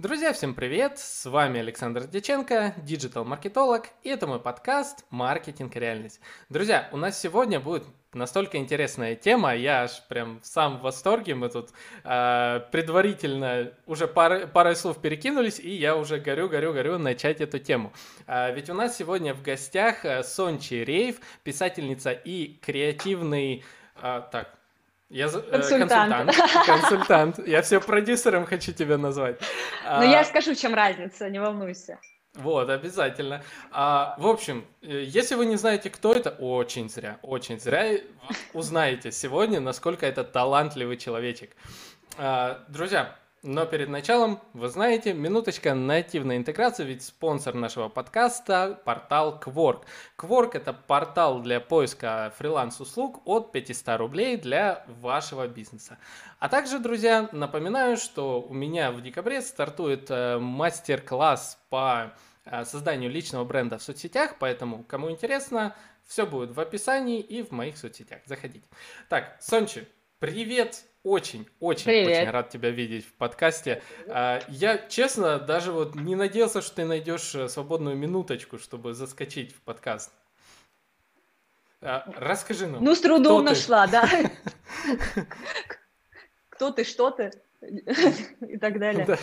Друзья, всем привет! С вами Александр Дьяченко, диджитал-маркетолог, и это мой подкаст «Маркетинг реальность». Друзья, у нас сегодня будет настолько интересная тема, я аж прям сам в восторге, мы тут э, предварительно уже пары, парой слов перекинулись, и я уже горю, горю, горю начать эту тему. Э, ведь у нас сегодня в гостях э, Сончи Рейв, писательница и креативный... Э, так, я консультант. Э, консультант. Консультант. Я все продюсером хочу тебя назвать. Ну, а... я скажу, чем разница, не волнуйся. Вот, обязательно. А, в общем, э, если вы не знаете, кто это, очень зря, очень зря узнаете сегодня, насколько это талантливый человечек. А, друзья, но перед началом, вы знаете, минуточка нативной интеграции, ведь спонсор нашего подкаста – портал Quark. Quark – это портал для поиска фриланс-услуг от 500 рублей для вашего бизнеса. А также, друзья, напоминаю, что у меня в декабре стартует э, мастер-класс по э, созданию личного бренда в соцсетях, поэтому, кому интересно, все будет в описании и в моих соцсетях. Заходите. Так, Сончи, привет очень, очень, Привет. очень рад тебя видеть в подкасте. А, я, честно, даже вот не надеялся, что ты найдешь э, свободную минуточку, чтобы заскочить в подкаст. А, расскажи нам. Ну, с трудом нашла, да. Кто ты, что ты и так далее.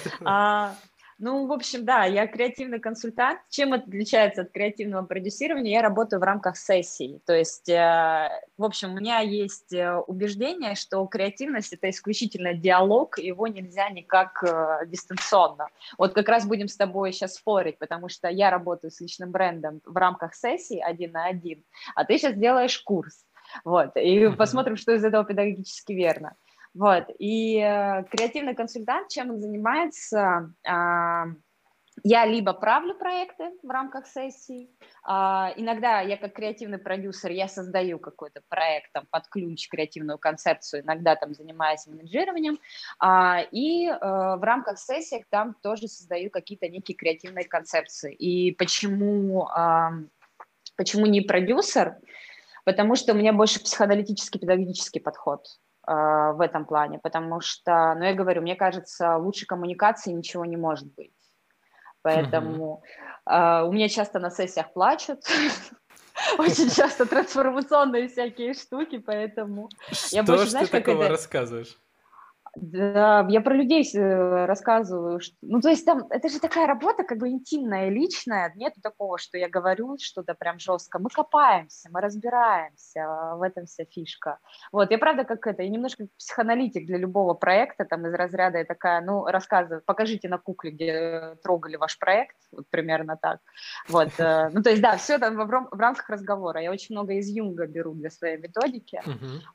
Ну, в общем, да, я креативный консультант. Чем отличается от креативного продюсирования? Я работаю в рамках сессий. То есть, э, в общем, у меня есть э, убеждение, что креативность – это исключительно диалог, его нельзя никак э, дистанционно. Вот как раз будем с тобой сейчас спорить, потому что я работаю с личным брендом в рамках сессий один на один, а ты сейчас делаешь курс. Вот, и посмотрим, что из этого педагогически верно. Вот, и э, креативный консультант, чем он занимается? Э, я либо правлю проекты в рамках сессий, э, иногда я как креативный продюсер, я создаю какой-то проект там, под ключ, креативную концепцию, иногда там занимаюсь менеджированием, э, и э, в рамках сессий там тоже создаю какие-то некие креативные концепции. И почему, почему не продюсер? Потому что у меня больше психоаналитический, педагогический подход. А, в этом плане, потому что, ну, я говорю, мне кажется, лучше коммуникации ничего не может быть. Поэтому mm-hmm. у меня часто на сессиях плачут, очень часто трансформационные всякие штуки, поэтому я больше, знаешь, ты такого рассказываешь? Да, я про людей э, рассказываю. Что... Ну, то есть там, это же такая работа как бы интимная, личная. Нет такого, что я говорю что-то прям жестко. Мы копаемся, мы разбираемся, в этом вся фишка. Вот, я правда как это, я немножко психоаналитик для любого проекта, там из разряда я такая, ну, рассказываю, покажите на кукле, где трогали ваш проект, вот примерно так. Вот, э, ну, то есть, да, все там в рамках разговора. Я очень много из Юнга беру для своей методики.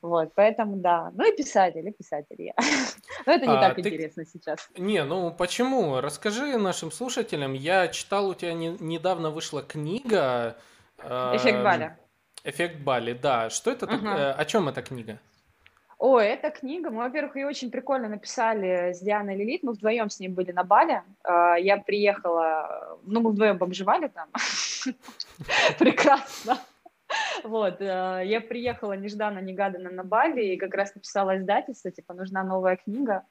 Вот, поэтому, да. Ну, и писатель, и писатель я. Но это не а, так ты... интересно сейчас. Не, ну почему? Расскажи нашим слушателям. Я читал, у тебя не, недавно вышла книга... Э, Эффект Бали. Эффект Бали, да. Что это угу. такое? О чем эта книга? О, эта книга, мы, во-первых, ее очень прикольно написали с Дианой Лилит, мы вдвоем с ней были на Бали, а, я приехала, ну, мы вдвоем бомжевали там, прекрасно, вот, э, я приехала нежданно-негаданно на Бали и как раз написала издательство, типа, нужна новая книга.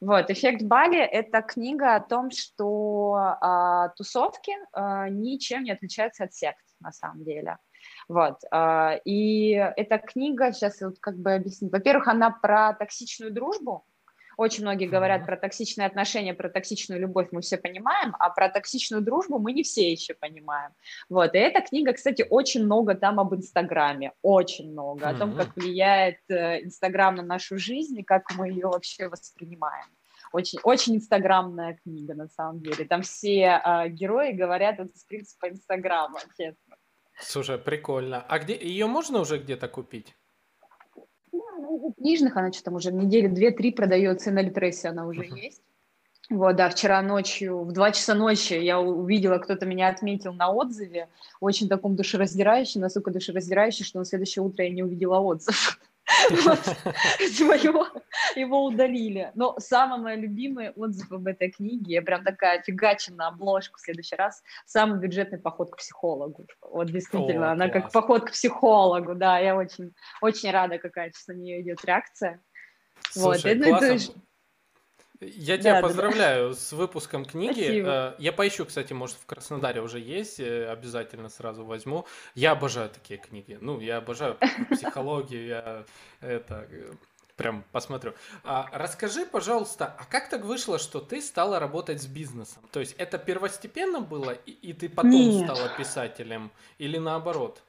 Вот, «Эффект Бали» — это книга о том, что а, тусовки а, ничем не отличаются от сект, на самом деле. Вот, а, и эта книга, сейчас вот как бы объяснить, во-первых, она про токсичную дружбу, очень многие говорят про токсичные отношения, про токсичную любовь мы все понимаем, а про токсичную дружбу мы не все еще понимаем. Вот, и эта книга, кстати, очень много там об Инстаграме, очень много, о том, как влияет э, Инстаграм на нашу жизнь и как мы ее вообще воспринимаем очень, очень инстаграмная книга, на самом деле. Там все э, герои говорят вот из принципа Инстаграма, честно. Слушай, прикольно. А где ее можно уже где-то купить? Книжных, она что там уже недели две-три продается, и на Литресе она уже uh-huh. есть. Вот, да, вчера ночью, в 2 часа ночи я увидела, кто-то меня отметил на отзыве, очень таком душераздирающем, настолько душераздирающем, что на следующее утро я не увидела отзыв. его, его удалили. Но самый мой любимый отзыв об этой книге, я прям такая фигачим на обложку в следующий раз, самый бюджетный поход к психологу. Вот действительно, она как поход к психологу, да, я очень, очень рада, какая сейчас на нее идет реакция. Слушай, вот. Это, Я тебя да, поздравляю да. с выпуском книги. Спасибо. Э, я поищу, кстати, может, в Краснодаре уже есть, э, обязательно сразу возьму. Я обожаю такие книги. Ну, я обожаю психологию, я это прям посмотрю. А, расскажи, пожалуйста, а как так вышло, что ты стала работать с бизнесом? То есть это первостепенно было, и, и ты потом Нет. стала писателем, или наоборот?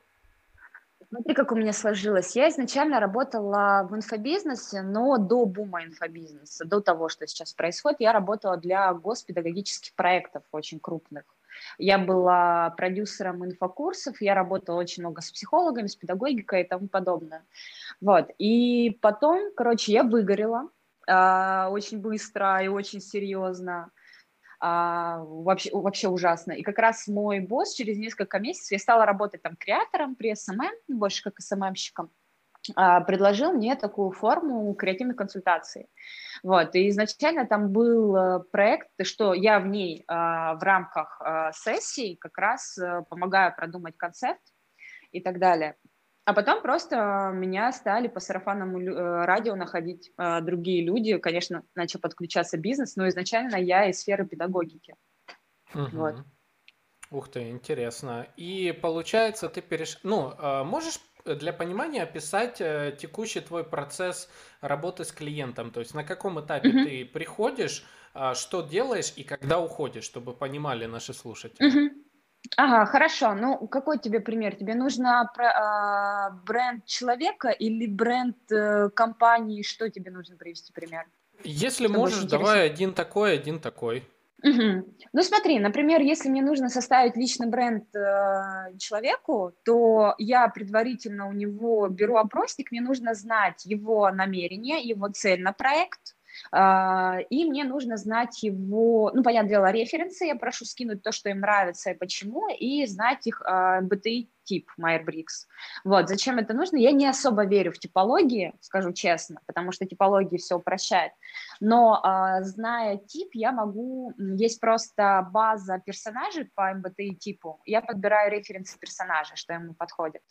Смотри, как у меня сложилось. Я изначально работала в инфобизнесе, но до бума инфобизнеса, до того, что сейчас происходит, я работала для госпедагогических проектов очень крупных. Я была продюсером инфокурсов, я работала очень много с психологами, с педагогикой и тому подобное. Вот. И потом, короче, я выгорела э, очень быстро и очень серьезно а, вообще, вообще ужасно. И как раз мой босс через несколько месяцев, я стала работать там креатором при SMM, больше как SMM щиком, а, предложил мне такую форму креативной консультации. Вот, и изначально там был э, проект, что я в ней а, в рамках а, сессии как раз а, помогаю продумать концепт и так далее. А потом просто меня стали по сарафанному э, радио находить э, другие люди. Конечно, начал подключаться бизнес, но изначально я из сферы педагогики. Угу. Вот. Ух ты, интересно. И получается, ты переш... Ну, э, можешь для понимания описать текущий твой процесс работы с клиентом? То есть на каком этапе угу. ты приходишь, что делаешь и когда уходишь, чтобы понимали наши слушатели? Угу. Ага, хорошо. Ну, какой тебе пример? Тебе нужно про, а, бренд человека или бренд э, компании? Что тебе нужно привести пример? Если Чтобы можешь, давай один такой, один такой. Угу. Ну смотри, например, если мне нужно составить личный бренд э, человеку, то я предварительно у него беру опросник, мне нужно знать его намерение, его цель на проект, и мне нужно знать его, ну, понятное дело, референсы, я прошу скинуть то, что им нравится и почему, и знать их а, тип Myers-Briggs. Вот, зачем это нужно? Я не особо верю в типологии, скажу честно, потому что типология все упрощает, но а, зная тип, я могу, есть просто база персонажей по MBTI типу, я подбираю референсы персонажа, что ему подходит.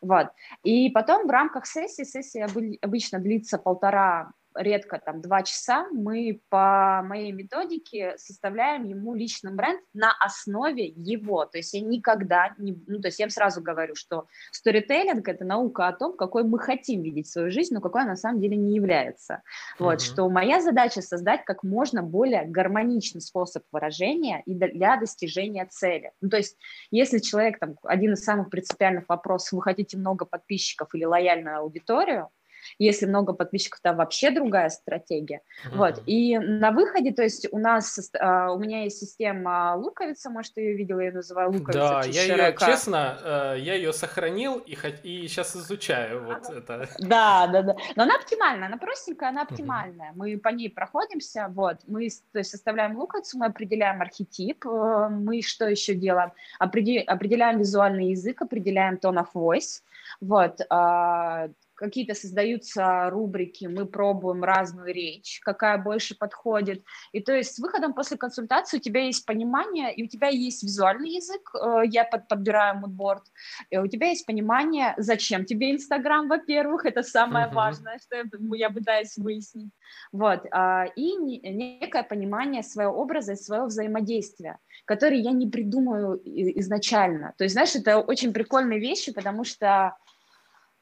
Вот. И потом в рамках сессии, сессия обычно длится полтора редко там два часа, мы по моей методике составляем ему личный бренд на основе его. То есть я никогда не... Ну, то есть я им сразу говорю, что сторителлинг – это наука о том, какой мы хотим видеть свою жизнь, но какой она на самом деле не является. Вот, uh-huh. что моя задача создать как можно более гармоничный способ выражения и для достижения цели. Ну, то есть если человек, там, один из самых принципиальных вопросов, вы хотите много подписчиков или лояльную аудиторию, если много подписчиков, там вообще другая стратегия. Mm-hmm. Вот. И на выходе, то есть у нас, uh, у меня есть система луковица, может, ты ее видела, я называю луковица. Да, я ее, честно, uh, я ее сохранил и, и сейчас изучаю вот она... это. Да, да, да. Но она оптимальная, она простенькая, она оптимальная. Mm-hmm. Мы по ней проходимся, вот. Мы, то есть, составляем луковицу, мы определяем архетип, э, мы что еще делаем? Определяем визуальный язык, определяем tone of voice, вот, а, какие-то создаются рубрики, мы пробуем разную речь, какая больше подходит. И то есть с выходом после консультации у тебя есть понимание, и у тебя есть визуальный язык, э, я под, подбираю мудборд, и у тебя есть понимание, зачем тебе Инстаграм, во-первых, это самое uh-huh. важное, что я пытаюсь выяснить. Вот. А, и некое понимание своего образа и своего взаимодействия, который я не придумаю изначально. То есть, знаешь, это очень прикольные вещи, потому что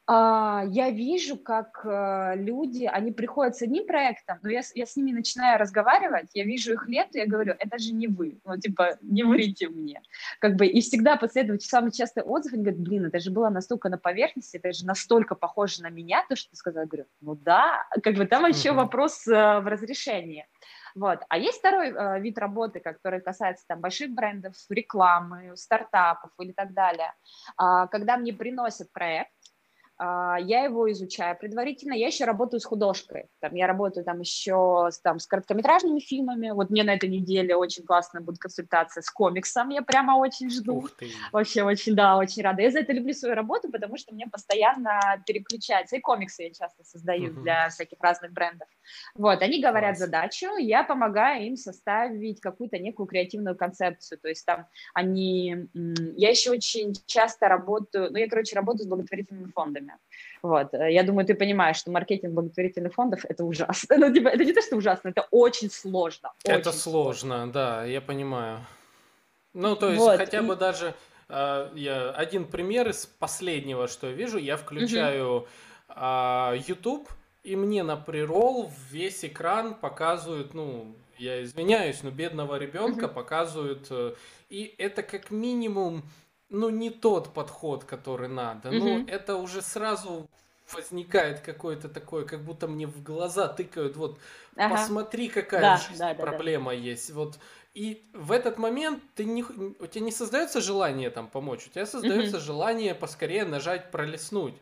я вижу, как э, люди, они приходят с одним проектом, но я, я с ними начинаю разговаривать, я вижу их лету, я говорю, это же не вы, ну, типа, не врите мне. Как бы, и всегда последовать самый частый отзыв, они говорят, блин, это же было настолько на поверхности, это же настолько похоже на меня, то, что ты сказал, я говорю, ну да, как бы там еще вопрос э, в разрешении. Вот. А есть второй э, вид работы, который касается там, больших брендов, рекламы, стартапов или так далее. Э, когда мне приносят проект, а, я его изучаю предварительно, я еще работаю с художкой, там, я работаю там еще с, там, с короткометражными фильмами, вот мне на этой неделе очень классная будет консультация с комиксом, я прямо очень жду, вообще очень, да, очень рада, я за это люблю свою работу, потому что мне постоянно переключается, и комиксы я часто создаю uh-huh. для всяких разных брендов, вот, они говорят Класс. задачу, я помогаю им составить какую-то некую креативную концепцию, то есть там они, я еще очень часто работаю, ну, я, короче, работаю с благотворительными фондами, время. Вот. Э, я думаю, ты понимаешь, что маркетинг благотворительных фондов – это ужасно. Ну, типа, это не то, что ужасно, это очень сложно. Это очень сложно, сложно, да, я понимаю. Ну, то есть вот. хотя бы даже э, я, один пример из последнего, что я вижу, я включаю угу. э, YouTube, и мне на прирол весь экран показывают, ну, я извиняюсь, но бедного ребенка угу. показывают, э, и это как минимум ну, не тот подход, который надо. Угу. Ну, это уже сразу возникает какое-то такое, как будто мне в глаза тыкают, вот, ага. посмотри, какая да, жизнь, да, проблема да. есть. Вот. И в этот момент ты не, у тебя не создается желание там помочь, у тебя создается угу. желание поскорее нажать пролистнуть.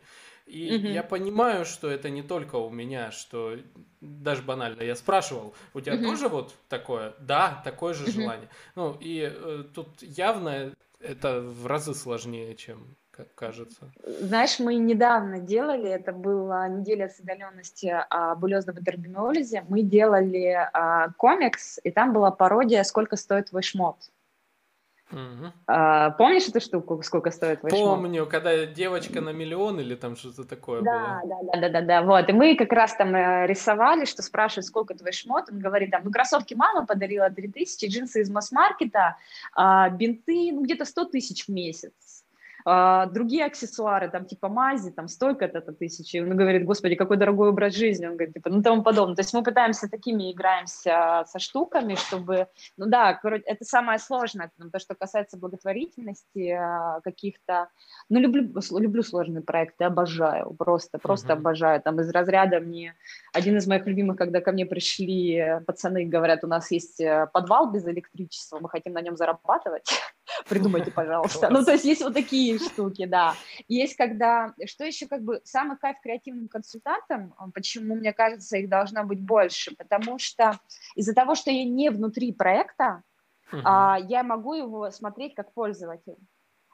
И угу. я понимаю, что это не только у меня, что даже банально. Я спрашивал, у тебя угу. тоже вот такое? Да, такое же угу. желание. Ну, и э, тут явно это в разы сложнее, чем кажется. Знаешь, мы недавно делали, это была неделя осведомленности о булезном дербинолизе, мы делали а, комикс, и там была пародия «Сколько стоит твой шмот?». Угу. А, помнишь эту штуку, сколько стоит твой Помню, когда девочка на миллион или там что-то такое да, было. Да, да, да, да, да, вот. И мы как раз там э, рисовали, что спрашивают, сколько твой шмот. Он говорит, там, ну, кроссовки мама подарила 3000, джинсы из масс-маркета, а, бинты, ну, где-то 100 тысяч в месяц. А, другие аксессуары, там, типа мази, там, столько-то тысячи. Он говорит, господи, какой дорогой образ жизни. Он говорит, типа, ну, тому подобное. То есть мы пытаемся такими играемся со штуками, чтобы, ну, да, короче, это самое сложное, потому то, что касается благотворительности, а, каких-то, ну, люблю, люблю сложные проекты, обожаю, просто, просто uh-huh. обожаю. Там из разряда мне, один из моих любимых, когда ко мне пришли пацаны, говорят, у нас есть э, подвал без электричества, мы хотим на нем зарабатывать, придумайте, пожалуйста. Ну, то есть есть вот такие штуки, да. Есть когда, что еще как бы самый кайф креативным консультантам, почему, мне кажется, их должно быть больше, потому что из-за того, что я не внутри проекта, uh-huh. а, я могу его смотреть как пользователь.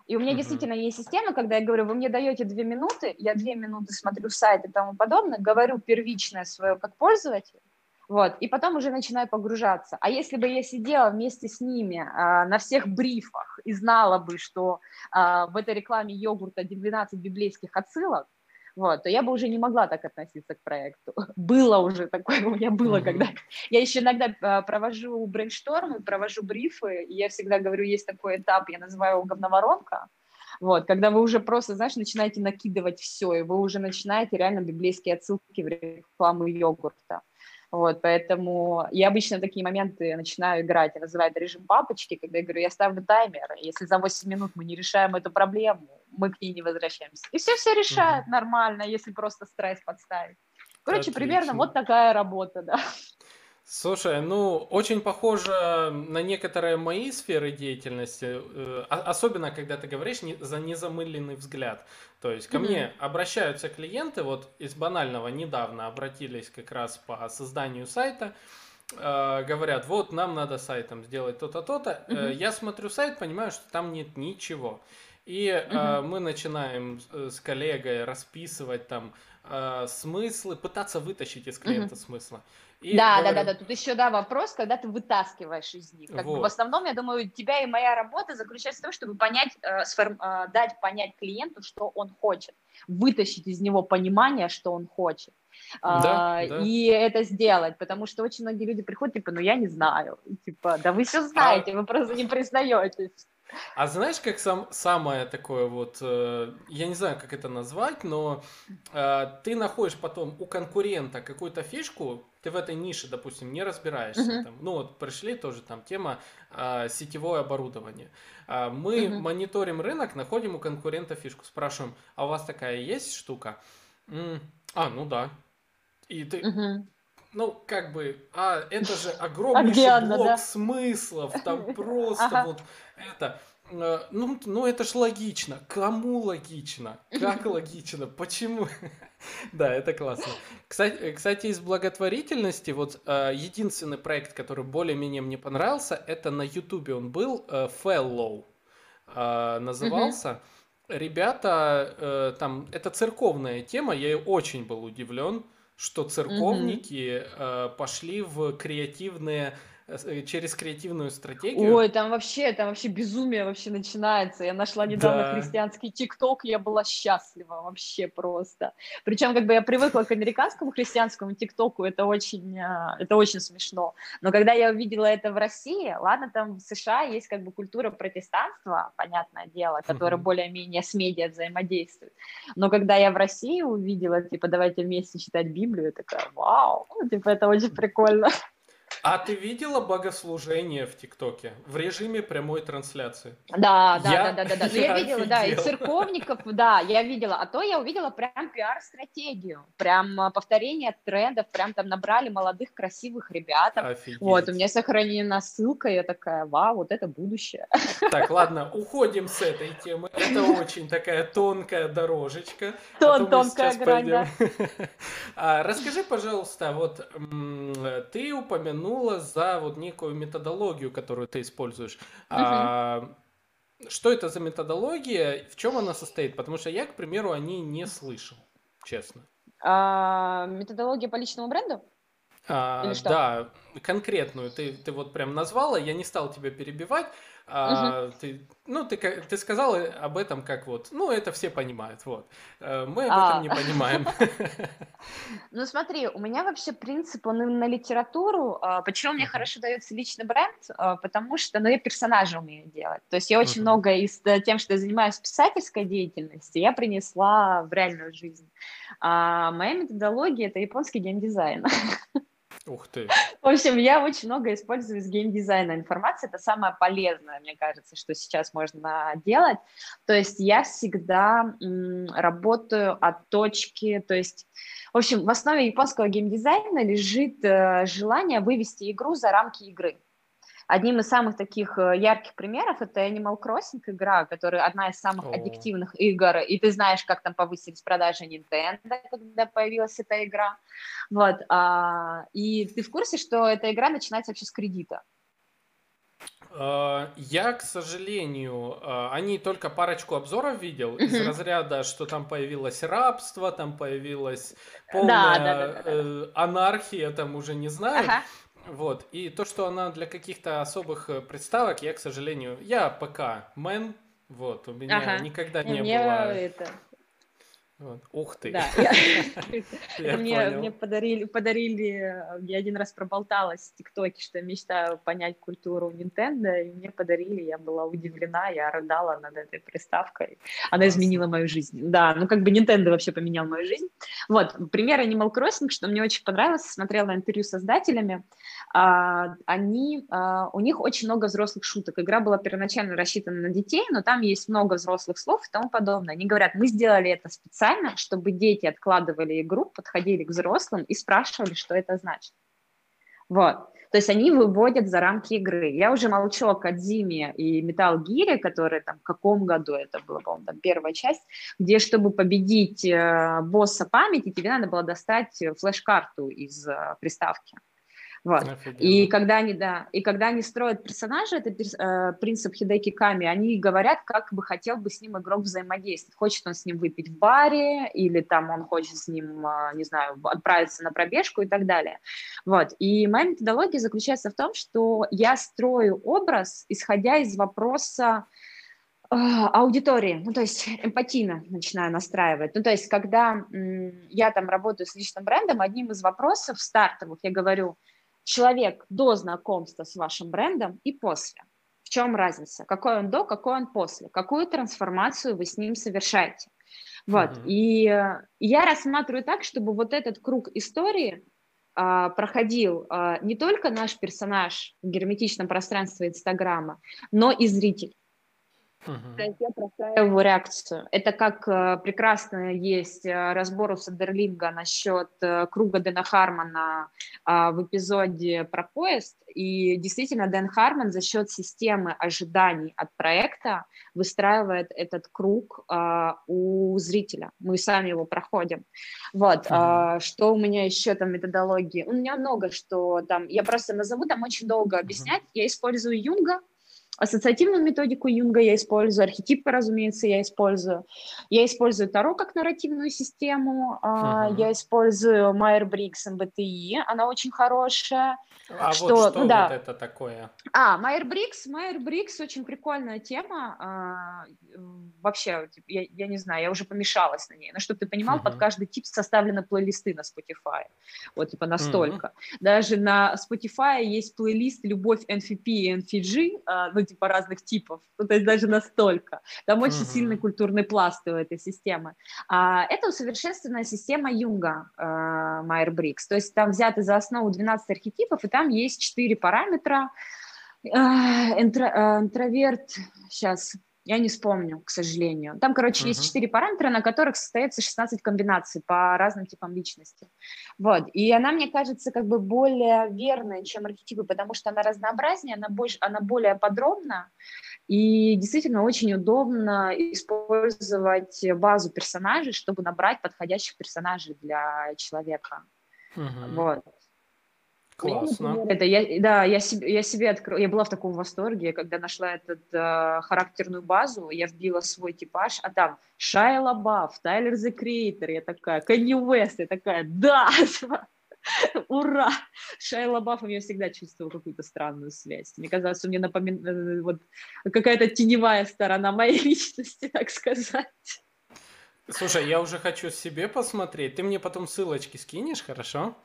И у меня uh-huh. действительно есть система, когда я говорю, вы мне даете две минуты, я две минуты смотрю сайт и тому подобное, говорю первичное свое как пользователь, вот, и потом уже начинаю погружаться. А если бы я сидела вместе с ними а, на всех брифах и знала бы, что а, в этой рекламе йогурта 12 библейских отсылок, вот, то я бы уже не могла так относиться к проекту. Было уже такое, у меня было, mm-hmm. когда... Я еще иногда а, провожу брейнштормы, провожу брифы, и я всегда говорю, есть такой этап, я называю его говноворонка, вот, когда вы уже просто, знаешь, начинаете накидывать все, и вы уже начинаете реально библейские отсылки в рекламу йогурта. Вот, поэтому я обычно такие моменты начинаю играть, я называю это режим папочки, когда я говорю, я ставлю таймер, если за 8 минут мы не решаем эту проблему, мы к ней не возвращаемся. И все все решает угу. нормально, если просто стресс подставить. Короче, Отлично. примерно вот такая работа, да. Слушай, ну, очень похоже на некоторые мои сферы деятельности, э, особенно когда ты говоришь не, за незамыленный взгляд. То есть ко mm-hmm. мне обращаются клиенты, вот из банального недавно обратились как раз по созданию сайта, э, говорят, вот нам надо сайтом сделать то-то, то-то. Mm-hmm. Я смотрю сайт, понимаю, что там нет ничего. И mm-hmm. э, мы начинаем с коллегой расписывать там э, смыслы, пытаться вытащить из клиента mm-hmm. смысла. И да, говорю... да, да, да. Тут еще да вопрос, когда ты вытаскиваешь из них. Как вот. бы в основном, я думаю, тебя и моя работа заключается в том, чтобы понять, э, сформ... э, дать понять клиенту, что он хочет, вытащить из него понимание, что он хочет. Да, а, да. И это сделать, потому что очень многие люди приходят, типа, ну я не знаю, типа, да вы все знаете, а... вы просто не признаетесь. А знаешь, как сам, самое такое вот, э, я не знаю, как это назвать, но э, ты находишь потом у конкурента какую-то фишку, ты в этой нише, допустим, не разбираешься. Uh-huh. Там, ну вот пришли тоже там тема э, сетевое оборудование. Э, мы uh-huh. мониторим рынок, находим у конкурента фишку, спрашиваем, а у вас такая есть штука? М-м, а, ну да. И ты... Uh-huh ну, как бы, а это же огромный а блок да? смыслов, там просто ага. вот это. Э, ну, ну, это ж логично. Кому логично? Как логично? Почему? Да, это классно. Кстати, э, кстати, из благотворительности, вот э, единственный проект, который более-менее мне понравился, это на Ютубе он был, Fellow назывался. Ребята, там, это церковная тема, я очень был удивлен что церковники угу. э, пошли в креативные через креативную стратегию. Ой, там вообще, там вообще безумие вообще начинается. Я нашла недавно да. христианский ТикТок, я была счастлива вообще просто. Причем как бы я привыкла к американскому христианскому ТикТоку, это очень, а, это очень смешно. Но когда я увидела это в России, ладно, там в США есть как бы культура протестанства, понятное дело, которая более-менее с медиа взаимодействует. Но когда я в России увидела, типа, давайте вместе читать Библию, я такая, вау, ну, типа, это очень прикольно. А ты видела богослужение в ТикТоке в режиме прямой трансляции? Да, да, я, да, да, да, да. Ну, я, я видела, да, и церковников, да, я видела. А то я увидела прям пиар-стратегию, прям а, повторение трендов, прям там набрали молодых красивых ребят. Офигеть. Вот, у меня сохранена ссылка, я такая, вау, вот это будущее. Так, ладно, уходим с этой темы. Это очень такая тонкая дорожечка. А Тон, тонкая грань, да. А, расскажи, пожалуйста, вот ты упомянул упомянула за вот некую методологию, которую ты используешь. Угу. А, что это за методология, в чем она состоит? Потому что я, к примеру, о ней не слышал, честно. А, методология по личному бренду? А, да, конкретную ты, ты вот прям назвала, я не стал тебя перебивать. А, угу. ты, ну, ты, ты сказала об этом как вот, ну, это все понимают, вот. Э, мы об а. этом не понимаем. Ну, смотри, у меня вообще принцип, он на литературу. А, почему мне хорошо дается личный бренд? А, потому что, ну, я персонажа умею делать. То есть я очень много из э, тем, что я занимаюсь писательской деятельностью, я принесла в реальную жизнь. А моя методология — это японский геймдизайн. Ух ты. В общем, я очень много использую из геймдизайна информации. Это самое полезное, мне кажется, что сейчас можно делать. То есть я всегда м, работаю от точки, то есть, в общем, в основе японского геймдизайна лежит э, желание вывести игру за рамки игры. Одним из самых таких э, ярких примеров это Animal Crossing игра, которая одна из самых О. аддиктивных игр, и ты знаешь, как там повысились продажи Nintendo, когда появилась эта игра. Вот, а, и ты в курсе, что эта игра начинается вообще с кредита? А, я, к сожалению, а, они только парочку обзоров видел из разряда, что там появилось рабство, там появилась полная да, да, да, э, анархия, там уже не знаю. Ага. Вот. И то, что она для каких-то особых э, приставок, я, к сожалению, я пока мэн, вот, у меня ага. никогда не Мне было... Это... Вот. Ух ты. Да, я... мне, мне подарили, подарили, я один раз проболталась в ТикТоке, что я мечтаю понять культуру Nintendo, и мне подарили, я была удивлена, я рыдала над этой приставкой. Она изменила мою жизнь. Да, ну как бы Nintendo вообще поменял мою жизнь. Вот, пример Animal Crossing, что мне очень понравилось, смотрела интервью с создателями, а, они, а, у них очень много взрослых шуток. Игра была первоначально рассчитана на детей, но там есть много взрослых слов и тому подобное. Они говорят, мы сделали это специально, специально, чтобы дети откладывали игру, подходили к взрослым и спрашивали, что это значит. Вот. То есть они выводят за рамки игры. Я уже молчу о Кадзиме и Metal Gear, которые там в каком году это было, по-моему, там первая часть, где, чтобы победить э, босса памяти, тебе надо было достать флеш-карту из э, приставки. Вот. И когда они, да, и когда они строят персонажа, это э, принцип Хидеки Ками, они говорят, как бы хотел бы с ним игрок взаимодействовать. Хочет он с ним выпить в баре, или там он хочет с ним, э, не знаю, отправиться на пробежку и так далее. Вот. И моя методология заключается в том, что я строю образ, исходя из вопроса э, аудитории, ну, то есть эмпатийно начинаю настраивать. Ну, то есть, когда я там работаю с личным брендом, одним из вопросов стартовых я говорю, человек до знакомства с вашим брендом и после. В чем разница? Какой он до, какой он после? Какую трансформацию вы с ним совершаете? Вот. Mm-hmm. И э, я рассматриваю так, чтобы вот этот круг истории а, проходил а, не только наш персонаж в герметичном пространстве Инстаграма, но и зритель. Uh-huh. То есть я простраиваю реакцию. Это как э, прекрасно есть э, разбор у Садерлинга насчет э, круга Дэна Хармана э, в эпизоде про поезд. И действительно, Дэн Харман за счет системы ожиданий от проекта выстраивает этот круг э, у зрителя. Мы сами его проходим. Вот. Uh-huh. Э, что у меня еще там методологии? У меня много что там. Я просто назову там очень долго объяснять. Uh-huh. Я использую Юнга Ассоциативную методику Юнга я использую, архетипы, разумеется, я использую. Я использую Таро как нарративную систему, uh-huh. я использую Майер-Брикс MBTI, она очень хорошая. А что, вот что ну, да. вот это такое? А, Майер-Брикс, Майер-Брикс очень прикольная тема. А, вообще, я, я не знаю, я уже помешалась на ней. Но чтобы ты понимал, uh-huh. под каждый тип составлены плейлисты на Spotify. Вот, типа, настолько. Uh-huh. Даже на Spotify есть плейлист «Любовь INFP и INFJ», ну, типа, разных типов. Ну, то есть даже настолько. Там очень uh-huh. сильный культурный пласт у этой системы. А, это усовершенствованная система Юнга, а, Майер-Брикс. То есть там взяты за основу 12 архетипов, и там есть 4 параметра. Интро, интроверт, сейчас я не вспомню, к сожалению. Там, короче, uh-huh. есть четыре параметра, на которых состоится 16 комбинаций по разным типам личности. Вот. И она, мне кажется, как бы более верная, чем архетипы, потому что она разнообразнее, она, больше, она более подробна, и действительно очень удобно использовать базу персонажей, чтобы набрать подходящих персонажей для человека. Uh-huh. Вот. Классно. Это я, да, я себе, я себе открыла, я была в таком восторге, когда нашла эту э, характерную базу, я вбила свой типаж, а там Шайа Лабаф, Тайлер The Creator, я такая, Канни Уэст, я такая, да, ура! Шайа Лабаф, я всегда чувствовала какую-то странную связь. Мне казалось, что мне напоминает вот, какая-то теневая сторона моей личности, так сказать. Слушай, я уже хочу себе посмотреть. Ты мне потом ссылочки скинешь, хорошо?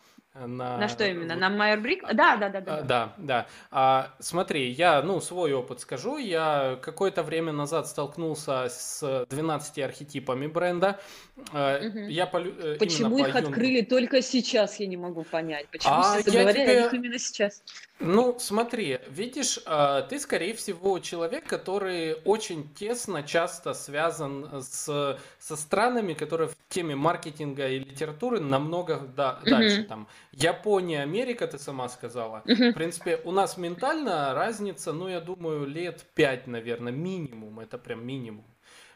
На, на что именно? На Майер Брик? Да, да, да. Да, а, да. да. А, смотри, я, ну, свой опыт скажу. Я какое-то время назад столкнулся с 12 архетипами бренда. Угу. Я полю... Э, Почему их по открыли только сейчас, я не могу понять. Почему а все заговорили тебе... о них именно сейчас? Ну, смотри, видишь, а, ты, скорее всего, человек, который очень тесно, часто связан с, со странами, которые в теме маркетинга и литературы намного да, угу. дальше. Там Япония, Америка, ты сама сказала. Угу. В принципе, у нас ментально разница, ну, я думаю, лет 5, наверное, минимум. Это прям минимум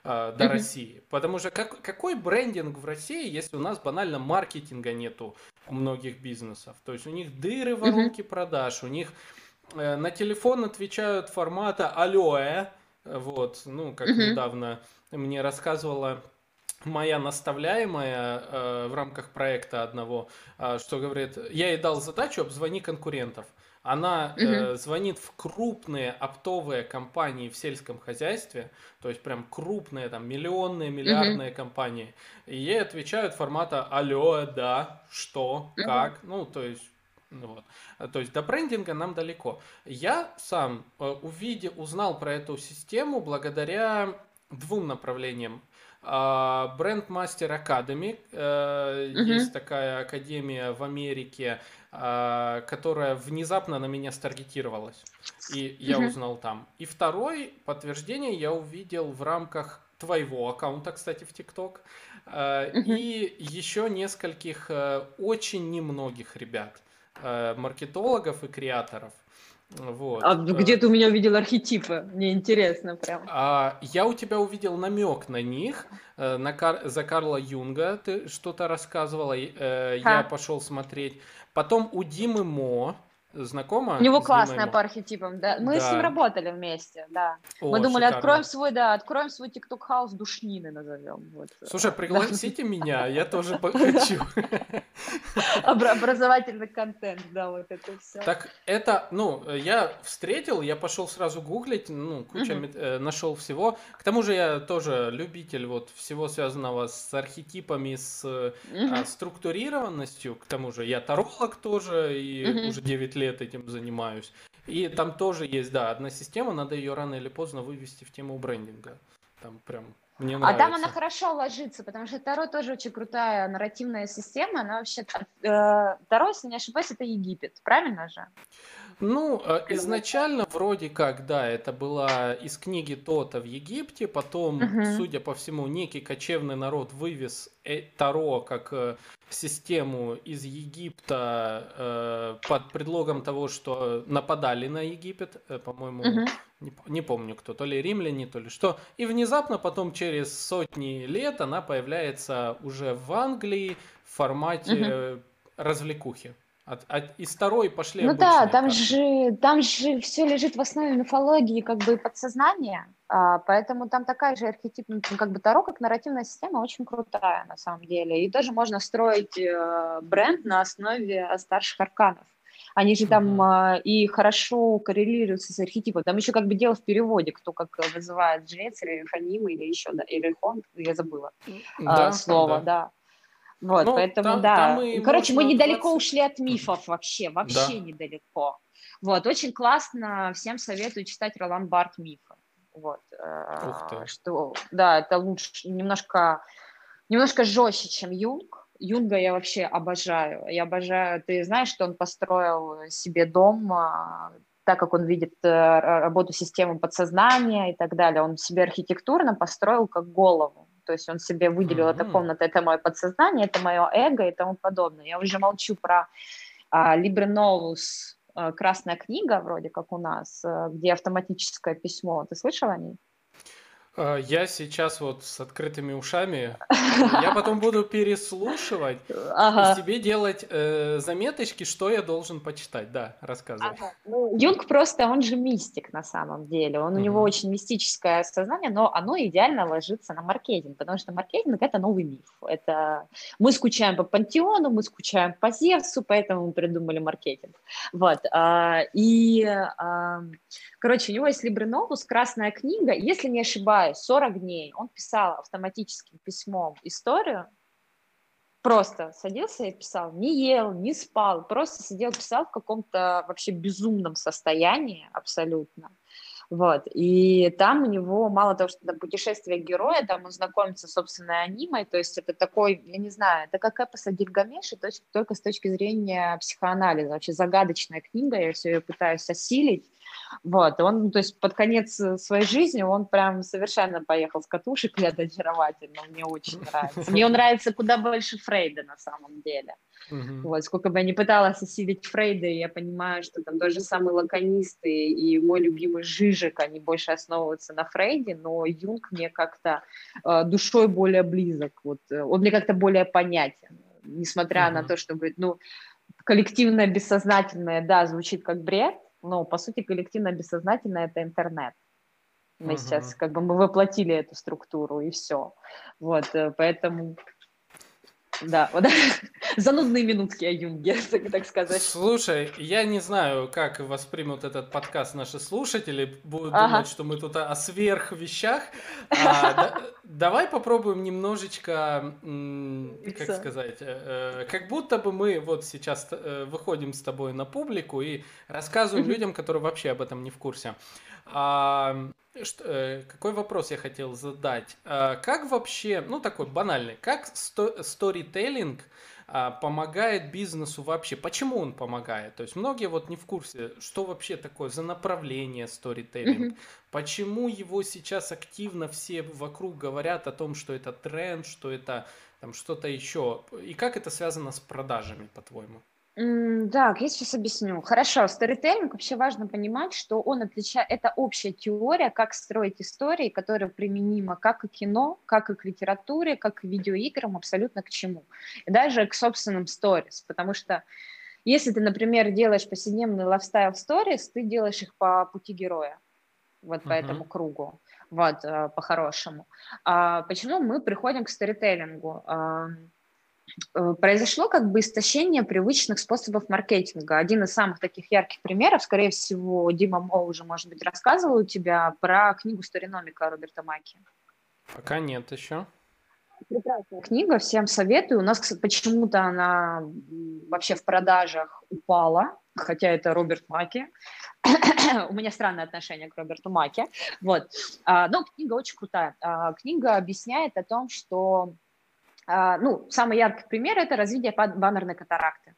э, до mm-hmm. России. Потому что как, какой брендинг в России, если у нас банально маркетинга нету у многих бизнесов? То есть у них дыры в воронке mm-hmm. продаж, у них э, на телефон отвечают формата алоэ. Вот, ну, как mm-hmm. недавно мне рассказывала моя наставляемая э, в рамках проекта одного, э, что говорит, я ей дал задачу обзвони конкурентов. Она угу. э, звонит в крупные оптовые компании в сельском хозяйстве, то есть прям крупные, там, миллионные, миллиардные угу. компании. И ей отвечают формата «Алло, да, что, угу. как?» Ну, то есть ну вот. То есть до брендинга нам далеко. Я сам э, увидел, узнал про эту систему благодаря двум направлениям. Бренд Academy, uh есть такая академия в Америке, которая внезапно на меня старгетировалась. И я uh узнал там. И второе подтверждение я увидел в рамках твоего аккаунта, кстати, в ТикТок. uh И еще нескольких э, очень немногих ребят, э, маркетологов и креаторов. Вот. А где ты у меня увидел архетипы? Мне интересно прям. А, я у тебя увидел намек на них. Э, на Кар... За Карла Юнга ты что-то рассказывала. Э, я пошел смотреть. Потом у Димы Мо Знакома? У него классная по архетипам, да. Мы да. с ним работали вместе, да. О, Мы думали, шикарно. откроем свой, да, откроем свой TikTok хаус душнины назовем. Вот. Слушай, пригласите меня, я тоже хочу. Образовательный контент, да, вот это все. Так это, ну, я встретил, я пошел сразу гуглить, ну, куча э, нашел всего. К тому же я тоже любитель вот всего связанного с архетипами, с а, структурированностью. К тому же я таролог тоже, и уже 9 лет лет этим занимаюсь. И там тоже есть, да, одна система, надо ее рано или поздно вывести в тему брендинга. Там прям мне нравится. А там она хорошо ложится, потому что Таро тоже очень крутая нарративная система. Она вообще... Э, Таро, если не ошибаюсь, это Египет, правильно же? Ну, э, изначально вроде как, да, это была из книги Тота в Египте, потом, угу. судя по всему, некий кочевный народ вывез э, Таро как систему из Египта под предлогом того, что нападали на Египет, по-моему, угу не, не помню кто, то ли римляне, то ли что. И внезапно потом через сотни лет она появляется уже в Англии в формате угу. развлекухи. От, от, из второй пошли Ну да, там карты. же, там же все лежит в основе мифологии как бы подсознания, поэтому там такая же архетип, ну, как бы Таро, как нарративная система, очень крутая на самом деле. И тоже можно строить э, бренд на основе старших арканов. Они же там mm-hmm. и хорошо коррелируются с архетипом. Там еще как бы дело в переводе, кто как вызывает жрец или ханим или еще, да, или хон, я забыла да, а, слово, да. да. Вот, ну, поэтому, там, да. Там Короче, мы недалеко 20... ушли от мифов вообще, вообще да. недалеко. Вот, очень классно, всем советую читать Ролан Барт «Мифы». Вот, ты. что, да, это лучше, немножко, немножко жестче, чем Юнг. Юнга я вообще обожаю. Я обожаю, ты знаешь, что он построил себе дом, а, так как он видит э, работу системы подсознания и так далее. Он себе архитектурно построил как голову. То есть он себе выделил, mm-hmm. эта комната, это мое подсознание, это мое эго и тому подобное. Я уже молчу про а, Libre Novus, а, красная книга, вроде как у нас, а, где автоматическое письмо. Ты слышал о ней? А, я сейчас вот с открытыми ушами. Я потом буду переслушивать ага. и себе делать э, заметочки, что я должен почитать. Да, рассказывай. Ага. Ну, Юнг просто, он же мистик на самом деле. Он, угу. У него очень мистическое сознание, но оно идеально ложится на маркетинг, потому что маркетинг – это новый миф. Это... Мы скучаем по пантеону, мы скучаем по Зевсу, поэтому мы придумали маркетинг. Вот. А, и, короче, у него есть Либреновус, красная книга. Если не ошибаюсь, ошибаюсь, 40 дней он писал автоматическим письмом историю, просто садился и писал, не ел, не спал, просто сидел, писал в каком-то вообще безумном состоянии абсолютно. Вот. И там у него, мало того, что это путешествие героя, там он знакомится с собственной анимой, то есть это такой, я не знаю, это как эпоса Гильгамеша, только с точки зрения психоанализа. Вообще загадочная книга, я все ее пытаюсь осилить. Вот, он, то есть под конец э, своей жизни он прям совершенно поехал с катушек, и это очаровательно, мне очень нравится. Мне он нравится куда больше Фрейда на самом деле. Uh-huh. Вот, сколько бы я ни пыталась осилить Фрейда, я понимаю, что там даже самые лаконисты и мой любимый Жижик, они больше основываются на Фрейде, но Юнг мне как-то э, душой более близок, вот, э, он мне как-то более понятен, несмотря uh-huh. на то, что, говорит, ну, коллективное бессознательное, да, звучит как бред, но по сути коллективно бессознательное это интернет. Мы uh-huh. сейчас как бы мы воплотили эту структуру и все. Вот, э, поэтому да, вот занудные минутки о Юнге, так сказать. Слушай, я не знаю, как воспримут этот подкаст наши слушатели, будут ага. думать, что мы тут о сверх вещах. А, да, давай попробуем немножечко, как сказать, э, э, как будто бы мы вот сейчас э, выходим с тобой на публику и рассказываем людям, которые вообще об этом не в курсе. А, что, э, какой вопрос я хотел задать? А, как вообще, ну такой банальный, как сто, сторителлинг а, помогает бизнесу вообще? Почему он помогает? То есть многие вот не в курсе, что вообще такое за направление сторителлинг, mm-hmm. почему его сейчас активно все вокруг говорят о том, что это тренд, что это там что-то еще, и как это связано с продажами, по-твоему? Так, я сейчас объясню. Хорошо, сторителлинг вообще важно понимать, что он отличает, это общая теория, как строить истории, которая применима как и кино, как и к литературе, как и к видеоиграм, абсолютно к чему. И даже к собственным сторис, потому что если ты, например, делаешь повседневный лайфстайл сторис, ты делаешь их по пути героя, вот по uh-huh. этому кругу, вот, э, по-хорошему. А почему мы приходим к сторителлингу? Э, произошло как бы истощение привычных способов маркетинга. Один из самых таких ярких примеров, скорее всего, Дима Мо уже, может быть, рассказывал у тебя про книгу «Сториномика» Роберта Маки. Пока нет еще. Прекрасная книга, всем советую. У нас почему-то она вообще в продажах упала, хотя это Роберт Маки. У меня странное отношение к Роберту Маки. Вот. А, но книга очень крутая. А, книга объясняет о том, что ну, самый яркий пример – это развитие баннерной катаракты.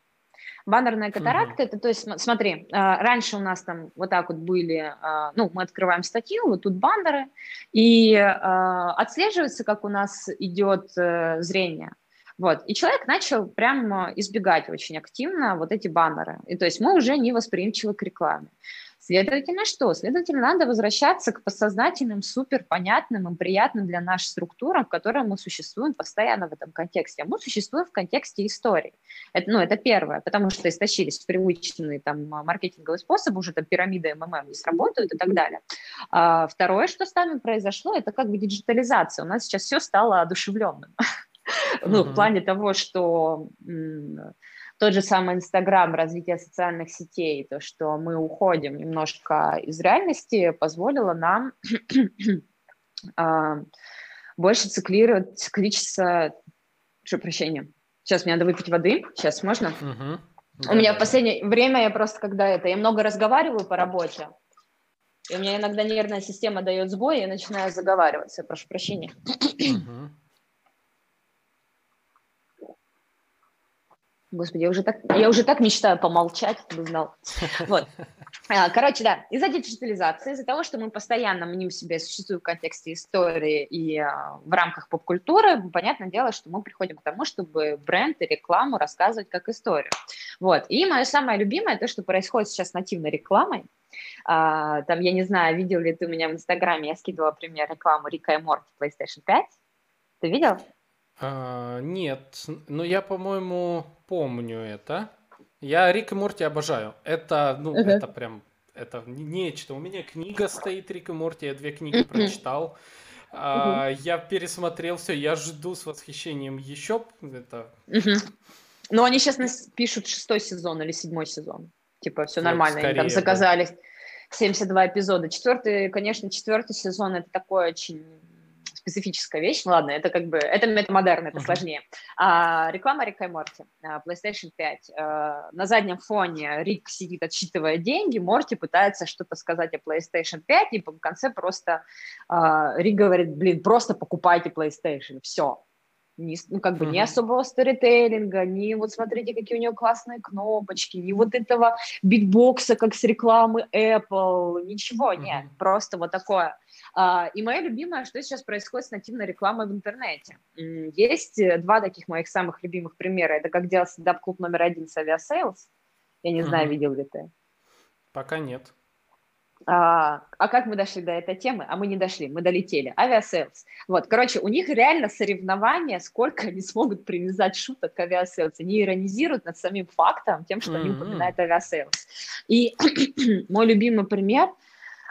Баннерная катаракта, mm-hmm. это, то есть, смотри, а, раньше у нас там вот так вот были, а, ну, мы открываем статью, вот тут баннеры, и отслеживается, как у нас идет э, зрение. Вот. И человек начал прямо избегать очень активно вот эти баннеры. И то есть мы уже не восприимчивы к рекламе. Следовательно, что? Следовательно, надо возвращаться к подсознательным, супер понятным и приятным для нас структурам, в которых мы существуем постоянно в этом контексте. А мы существуем в контексте истории. Это, ну, это первое, потому что истощились привычные там маркетинговые способы, уже там пирамида МММ не сработают и так далее. А второе, что с нами произошло, это как бы диджитализация. У нас сейчас все стало одушевленным. Ну, в плане того, что тот же самый Инстаграм, развитие социальных сетей, то, что мы уходим немножко из реальности, позволило нам а, больше циклировать, цикличиться, что прощения. Сейчас мне надо выпить воды. Сейчас можно? Угу. У меня в последнее время я просто, когда это, я много разговариваю по работе, и у меня иногда нервная система дает сбой, и я начинаю заговариваться. Прошу прощения. Угу. Господи, я уже так, я уже так мечтаю помолчать, ты бы знал. Вот. А, короче, да, из-за диджитализации, из-за того, что мы постоянно мним себя, существуем в контексте истории и а, в рамках поп-культуры, понятное дело, что мы приходим к тому, чтобы бренд и рекламу рассказывать как историю. Вот. И мое самое любимое, то, что происходит сейчас с нативной рекламой, а, там, я не знаю, видел ли ты меня в Инстаграме, я скидывала пример рекламу Рика и Морти PlayStation 5. Ты видел? А, нет, но я, по-моему, помню это. Я Рик и Морти обожаю. Это, ну, uh-huh. это прям, это нечто. У меня книга стоит Рик и Морти, я две книги uh-huh. прочитал. Uh-huh. Я пересмотрел все, я жду с восхищением еще. Это... Uh-huh. Но они сейчас пишут шестой сезон или седьмой сезон. Типа, все вот нормально, скорее, они там заказали да. 72 эпизода. Четвертый, конечно, четвертый сезон это такой очень специфическая вещь, ну ладно, это как бы, это метамодерн, это uh-huh. сложнее. А, реклама Рика и Морти, а, PlayStation 5. А, на заднем фоне Рик сидит, отсчитывая деньги, Морти пытается что-то сказать о PlayStation 5, и в конце просто а, Рик говорит, блин, просто покупайте PlayStation, все, ни, ну, как бы, mm-hmm. ни особого сторителлинга, ни вот смотрите, какие у нее классные кнопочки, ни вот этого битбокса, как с рекламы Apple, ничего mm-hmm. нет, просто вот такое. А, и мое любимое, что сейчас происходит с нативной рекламой в интернете. Есть э, два таких моих самых любимых примера. Это как делал стендап-клуб номер один с Aviasales. Я не знаю, mm-hmm. видел ли ты. Пока нет. А, а как мы дошли до этой темы? А мы не дошли, мы долетели. Aviasales. Вот, короче, у них реально соревнования, сколько они смогут привязать шуток к Aviasales. Они иронизируют над самим фактом, тем, что mm-hmm. они упоминают Aviasales. И мой любимый пример –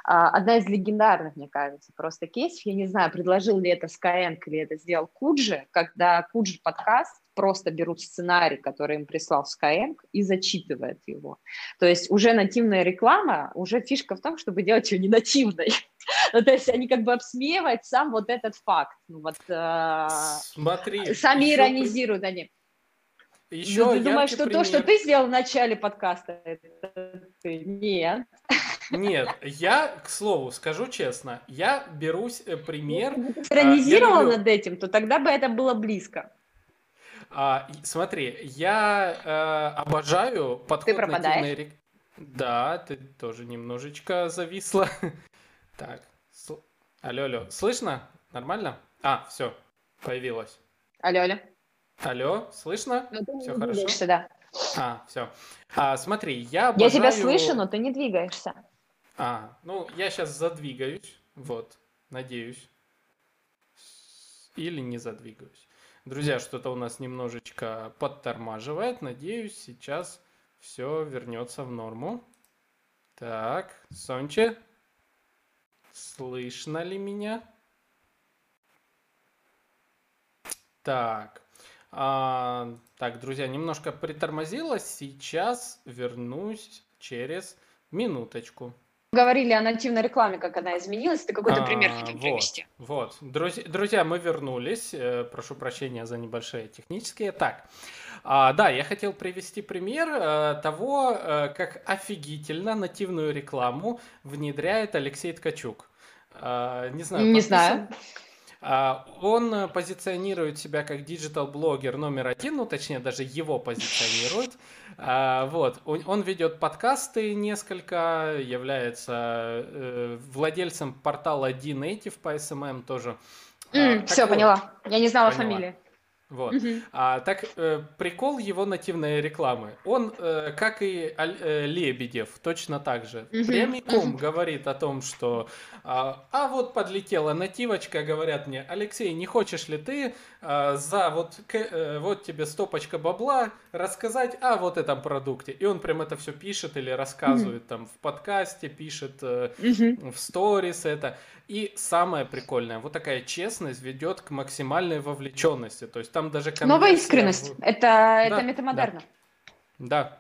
а, одна из легендарных, мне кажется, просто кейсов. Я не знаю, предложил ли это Skyeng или это сделал Куджи, когда Куджи подкаст просто берут сценарий, который им прислал Skyeng, и зачитывает его. То есть уже нативная реклама, уже фишка в том, чтобы делать ее не нативной. ну, то есть они как бы обсмеивают сам вот этот факт. Ну, вот, э, Смотри. Сами иронизируют они. Еще ну, ты думаешь, что пример. то, что ты сделал в начале подкаста, это ты? Нет. Нет, я, к слову, скажу честно, я берусь э, пример... Если ты иронизировал а, люблю... над этим, то тогда бы это было близко. А, смотри, я э, обожаю подход ты нативной... Да, ты тоже немножечко зависла. Так, алло, алло, слышно? Нормально? А, все, появилось. Алло, алло. Алло, слышно? Ну, все хорошо? Да. А, все. А, смотри, я обожаю... Я тебя слышу, но ты не двигаешься. А, ну, я сейчас задвигаюсь, вот, надеюсь. Или не задвигаюсь. Друзья, что-то у нас немножечко подтормаживает. Надеюсь, сейчас все вернется в норму. Так, Сонче, слышно ли меня? Так, а, так, друзья, немножко притормозилось. Сейчас вернусь через минуточку говорили о нативной рекламе, как она изменилась. Ты какой-то а, пример хотел вот, привести. Вот. Друзья, друзья, мы вернулись. Э, прошу прощения за небольшие технические. Так, а, да, я хотел привести пример а, того, а, как офигительно нативную рекламу внедряет Алексей Ткачук. А, не знаю. Не знаю. А, он позиционирует себя как digital-блогер номер один, ну, точнее, даже его позиционирует. А, вот, он ведет подкасты несколько, является э, владельцем портала D-Native по SMM тоже. М, все, вот, поняла. Я не знала поняла. фамилии. Вот. Mm-hmm. А, так, э, прикол его нативной рекламы. Он, э, как и э, Лебедев, точно так же, mm-hmm. прямиком mm-hmm. говорит о том, что а, а вот подлетела нативочка, говорят мне, Алексей, не хочешь ли ты а, за вот, к, э, вот тебе стопочка бабла рассказать о вот этом продукте? И он прям это все пишет или рассказывает mm-hmm. там в подкасте, пишет э, mm-hmm. в сторис это. И самое прикольное, вот такая честность ведет к максимальной вовлеченности. То есть там даже... Новая искренность. Это, да, это метамодерно. Да. да.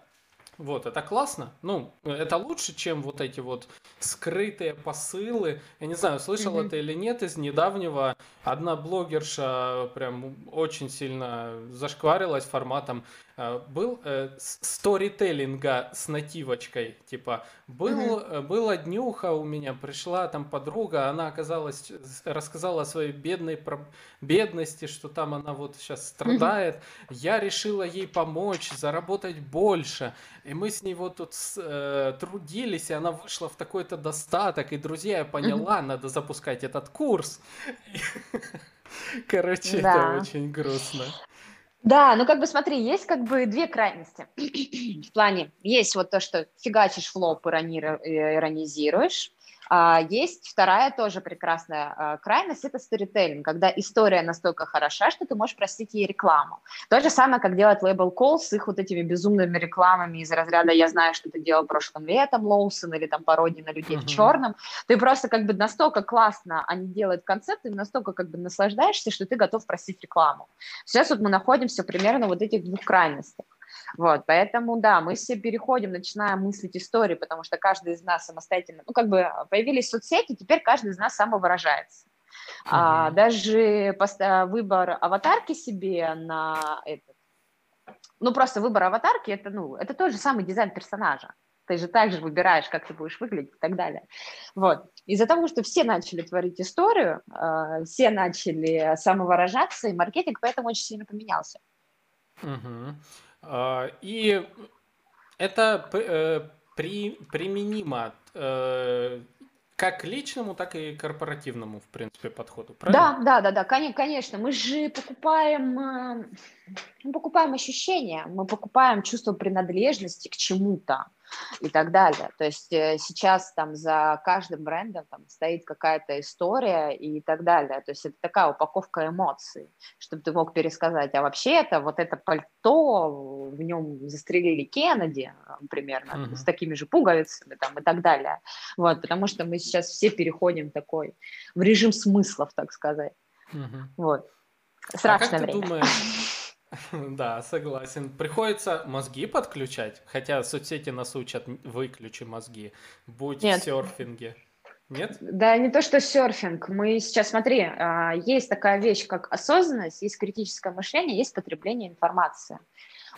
Вот, это классно. Ну, это лучше, чем вот эти вот скрытые посылы. Я не знаю, слышал mm-hmm. это или нет из недавнего. Одна блогерша прям очень сильно зашкварилась форматом Э, был э, сторителлинга с нативочкой, типа, был, mm-hmm. была днюха у меня, пришла там подруга, она оказалась, рассказала о своей бедной про... бедности, что там она вот сейчас страдает, mm-hmm. я решила ей помочь, заработать больше, и мы с ней вот тут э, трудились, и она вышла в такой-то достаток, и, друзья, я поняла, mm-hmm. надо запускать этот курс. Короче, да. это очень грустно. Да, ну как бы смотри, есть как бы две крайности. В плане, есть вот то, что фигачишь флоп, иронизируешь, а, есть вторая тоже прекрасная а, крайность, это сторителлинг, когда история настолько хороша, что ты можешь простить ей рекламу. То же самое, как делает Label Call с их вот этими безумными рекламами из разряда «я знаю, что ты делал прошлым летом, Лоусон» или там пародии на людей uh-huh. в черном. Ты просто как бы настолько классно они делают концепт, и настолько как бы наслаждаешься, что ты готов простить рекламу. Сейчас вот мы находимся примерно вот этих двух крайностях. Вот, поэтому, да, мы все переходим, начинаем мыслить истории, потому что каждый из нас самостоятельно, ну, как бы появились соцсети, теперь каждый из нас самовыражается. Mm-hmm. А, даже пост- выбор аватарки себе на этот, ну, просто выбор аватарки, это, ну, это тот же самый дизайн персонажа. Ты же также выбираешь, как ты будешь выглядеть и так далее. Вот. Из-за того, что все начали творить историю, э, все начали самовыражаться, и маркетинг поэтому очень сильно поменялся. Угу. А, и это э, при, применимо э, как личному, так и корпоративному, в принципе, подходу. Правильно? Да, да, да, да, конечно. Мы же покупаем, э, мы покупаем ощущения, мы покупаем чувство принадлежности к чему-то и так далее. То есть э, сейчас там за каждым брендом там стоит какая-то история и так далее. То есть это такая упаковка эмоций, чтобы ты мог пересказать. А вообще это вот это пальто, в нем застрелили Кеннеди примерно, uh-huh. с такими же пуговицами там и так далее. Вот, потому что мы сейчас все переходим такой в режим смыслов, так сказать. Uh-huh. Вот. Страшное а как время. Ты думаешь, Да, согласен. Приходится мозги подключать, хотя соцсети нас учат выключи мозги, будь Нет. в серфинге. Нет? Да, не то, что серфинг. Мы сейчас, смотри, а, есть такая вещь, как осознанность, есть критическое мышление, есть потребление информации.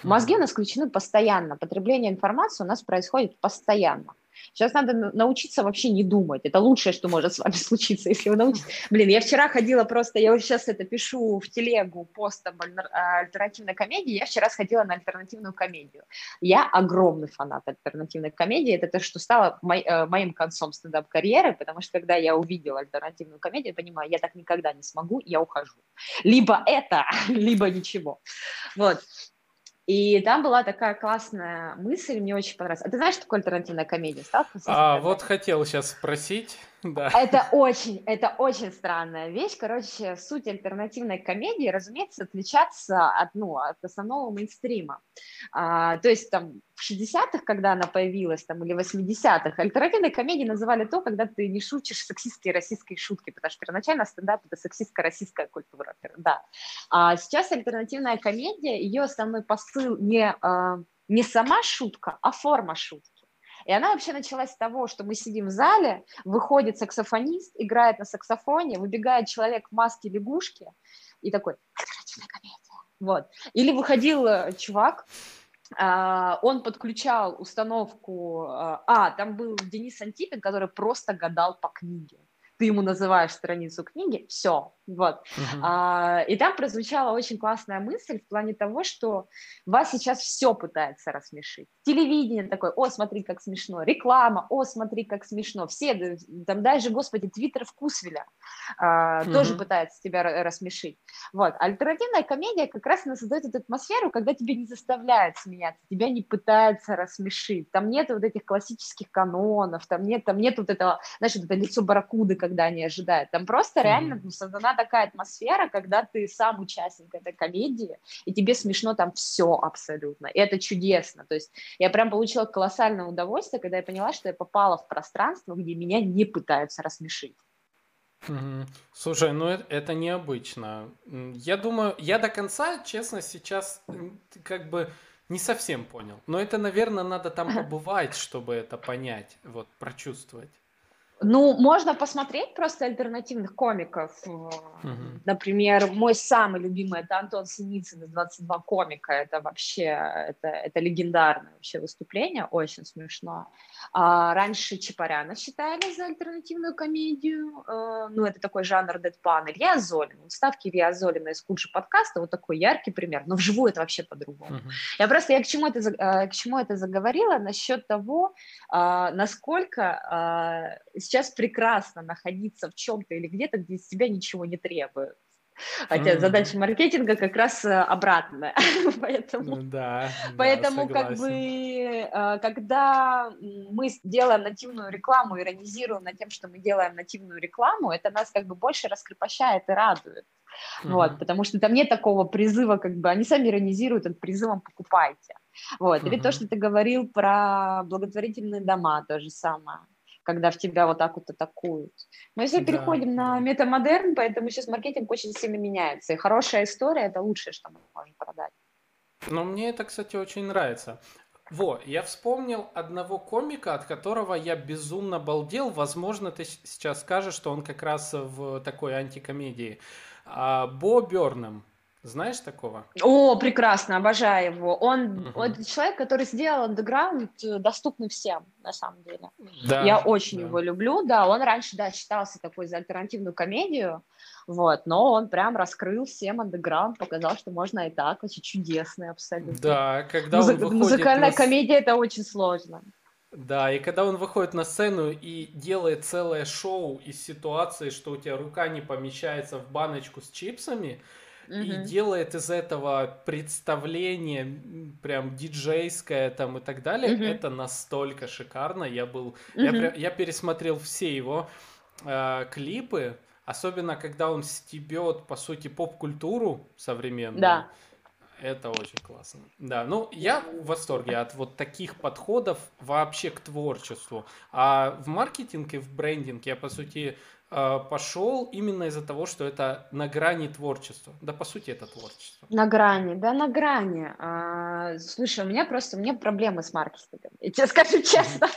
Мозги у нас включены постоянно, потребление информации у нас происходит постоянно. Сейчас надо научиться вообще не думать. Это лучшее, что может с вами случиться, если вы научитесь. Блин, я вчера ходила просто, я вот сейчас это пишу в телегу пост об альтернативной комедии. Я вчера сходила на альтернативную комедию. Я огромный фанат альтернативной комедии. Это то, что стало э, моим концом стендап-карьеры, потому что когда я увидела альтернативную комедию, я понимаю, я так никогда не смогу, я ухожу. Либо это, либо ничего. Вот. И там была такая классная мысль, мне очень понравилась. А ты знаешь, что такое альтернативная комедия? Сталкивался? А, вот хотел сейчас спросить. Да. Это очень, это очень странная вещь. Короче, суть альтернативной комедии, разумеется, отличаться от, ну, от основного мейнстрима. А, то есть там в 60-х, когда она появилась, там, или 80-х, альтернативной комедией называли то, когда ты не шутишь сексистские российские шутки, потому что первоначально стендап – это сексистско-российская культура. Да. А сейчас альтернативная комедия, ее основной посыл не, а, не сама шутка, а форма шутки. И она вообще началась с того, что мы сидим в зале, выходит саксофонист, играет на саксофоне, выбегает человек в маске лягушки и такой «Альтернативная комедия». Вот. Или выходил э, чувак, Uh, он подключал установку, uh, а, там был Денис Антипин, который просто гадал по книге ты ему называешь страницу книги, все, вот. Uh-huh. А, и там прозвучала очень классная мысль в плане того, что вас сейчас все пытается рассмешить. Телевидение такое, о, смотри, как смешно, реклама, о, смотри, как смешно, все, там даже, господи, твиттер вкусвеля, mm-hmm. тоже пытается тебя рассмешить. Вот. Альтернативная комедия как раз она создает эту атмосферу, когда тебя не заставляют смеяться, тебя не пытаются рассмешить. Там нет вот этих классических канонов, там нет, там нет вот этого, знаешь, вот это лицо барракуды, когда они ожидают. Там просто mm-hmm. реально ну, создана такая атмосфера, когда ты сам участник этой комедии, и тебе смешно там все абсолютно. И это чудесно. То есть я прям получила колоссальное удовольствие, когда я поняла, что я попала в пространство, где меня не пытаются рассмешить. Слушай, ну это, это необычно. Я думаю, я до конца, честно, сейчас как бы не совсем понял. Но это, наверное, надо там побывать, чтобы это понять, вот, прочувствовать. Ну, можно посмотреть просто альтернативных комиков. Угу. Например, мой самый любимый это Антон Синицын из 22 комика. Это вообще, это, это легендарное вообще выступление, очень смешно. А, раньше Чапаряна считали за альтернативную комедию. А, ну, это такой жанр дедпан. Илья Золин. Ставки Илья Золина из Куджи подкаста, вот такой яркий пример. Но вживую это вообще по-другому. Угу. Я просто, я к чему это, к чему это заговорила? Насчет того, а, насколько сейчас прекрасно находиться в чем-то или где-то, где из тебя ничего не требуют. Хотя mm-hmm. задача маркетинга как раз э, обратная. поэтому ну да, поэтому да, как бы, э, когда мы делаем нативную рекламу, иронизируем над тем, что мы делаем нативную рекламу, это нас как бы больше раскрепощает и радует. Mm-hmm. Вот, потому что там нет такого призыва, как бы они сами иронизируют над призывом покупайте. Вот. Mm-hmm. Или то, что ты говорил про благотворительные дома, то же самое когда в тебя вот так вот атакуют. Мы все да, переходим на метамодерн, поэтому сейчас маркетинг очень сильно меняется. И хорошая история – это лучшее, что мы можем продать. Но мне это, кстати, очень нравится. Во, я вспомнил одного комика, от которого я безумно балдел. Возможно, ты сейчас скажешь, что он как раз в такой антикомедии. А, Бо Бернем. Знаешь такого? О, прекрасно, обожаю его. Он, угу. он человек, который сделал андеграунд э, доступный всем, на самом деле. Да, Я очень да. его люблю, да. Он раньше, да, считался такой за альтернативную комедию, вот, но он прям раскрыл всем андеграунд, показал, что можно и так, очень чудесный абсолютно. Да, когда Музы- он выходит Музыкальная на... комедия – это очень сложно. Да, и когда он выходит на сцену и делает целое шоу из ситуации, что у тебя рука не помещается в баночку с чипсами – и делает из этого представление прям диджейское там и так далее, mm это настолько шикарно. Я был, mm я, я пересмотрел все его э, клипы, особенно когда он стебет по сути поп-культуру современную. Да. Это очень классно. Да, ну я в восторге от вот таких подходов вообще к творчеству. А в маркетинг и в брендинг я, по сути, пошел именно из-за того, что это на грани творчества. Да, по сути, это творчество. На грани, да, на грани. А, слушай, у меня просто, у меня проблемы с маркетингом, я тебе скажу честно.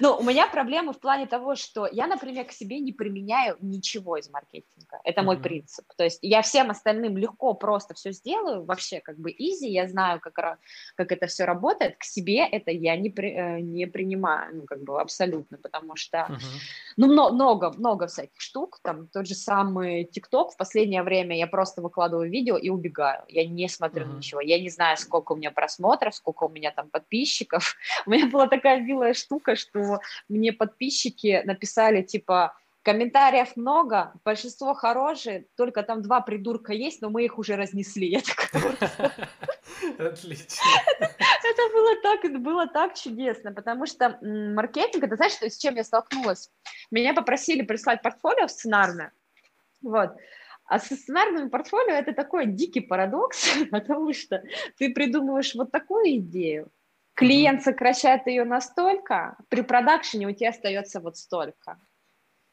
Ну, у меня проблемы в плане того, что я, например, к себе не применяю ничего из маркетинга. Это мой принцип. То есть я всем остальным легко просто все сделаю, вообще как бы изи, я знаю, как, как это все работает. К себе это я не, при, э, не принимаю, ну, как бы абсолютно, потому что, ну, много, много всяких штук, там тот же самый ТикТок, в последнее время я просто выкладываю видео и убегаю, я не смотрю uh-huh. ничего, я не знаю, сколько у меня просмотров, сколько у меня там подписчиков, у меня была такая милая штука, что мне подписчики написали, типа, Комментариев много, большинство хорошие, только там два придурка есть, но мы их уже разнесли. Отлично. Это было так, было так чудесно, потому что маркетинг, это знаешь, с чем я столкнулась? Меня попросили прислать портфолио сценарное, вот, а со сценарным портфолио это такой дикий парадокс, потому что ты придумываешь вот такую идею, клиент сокращает ее настолько, при продакшене у тебя остается вот столько.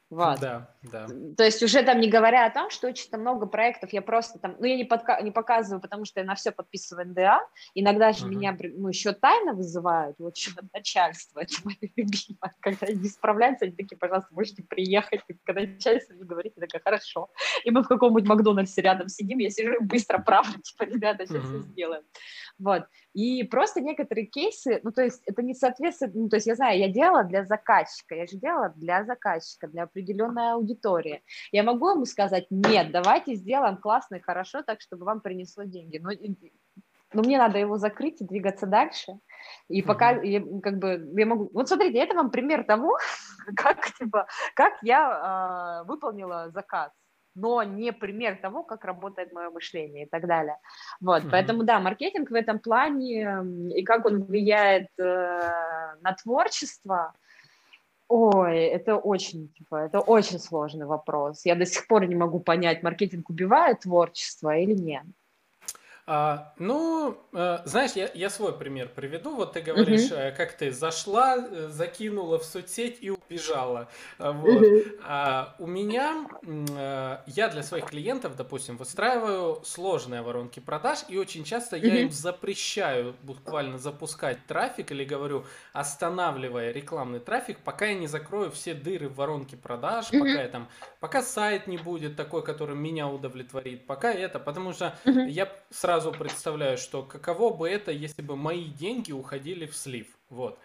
Вот. Да, да. То есть уже там не говоря о том, что очень много проектов я просто там, ну я не, подка- не показываю, потому что я на все подписываю НДА, иногда же uh-huh. меня ну, еще тайно вызывают, вот еще начальство, это мое любимое, когда они справляются, они такие, пожалуйста, можете приехать, и когда начальство не говорит, я такая, хорошо, и мы в каком-нибудь Макдональдсе рядом сидим, я сижу и быстро правлю, типа, ребята, сейчас uh-huh. все сделаем, вот, и просто некоторые кейсы, ну то есть это не соответствует, ну то есть я знаю, я делала для заказчика, я же делала для заказчика, для определенной аудитории. Я могу ему сказать, нет, давайте сделаем классно и хорошо, так, чтобы вам принесло деньги. Но но мне надо его закрыть и двигаться дальше. И пока я, как бы я могу, вот смотрите, это вам пример того, как типа, как я э, выполнила заказ но не пример того, как работает мое мышление и так далее. Вот, mm-hmm. поэтому да, маркетинг в этом плане и как он влияет э, на творчество, Ой, это очень, типа, это очень сложный вопрос. Я до сих пор не могу понять, маркетинг убивает творчество или нет. А, ну, а, знаешь, я, я свой пример приведу. Вот ты говоришь, uh-huh. как ты зашла, э, закинула в соцсеть и убежала. Вот. Uh-huh. А, у меня, я для своих клиентов, допустим, выстраиваю сложные воронки продаж, и очень часто я им запрещаю буквально запускать трафик или говорю, останавливая рекламный трафик, пока я не закрою все дыры в воронке продаж, пока я там, пока сайт не будет такой, который меня удовлетворит, пока это, потому что я сразу сразу представляю, что каково бы это, если бы мои деньги уходили в слив. Вот.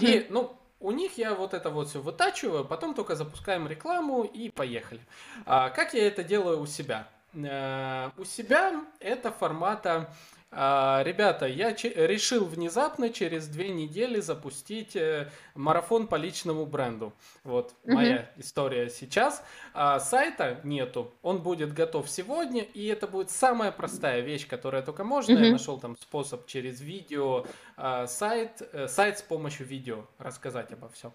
И, ну, у них я вот это вот все вытачиваю, потом только запускаем рекламу и поехали. А как я это делаю у себя? Э, у себя это формата а, ребята, я решил внезапно через две недели запустить э, марафон по личному бренду. Вот угу. моя история сейчас. А, сайта нету, он будет готов сегодня, и это будет самая простая вещь, которая только можно. Угу. Я нашел там способ через видео, а, сайт, э, сайт с помощью видео рассказать обо всем.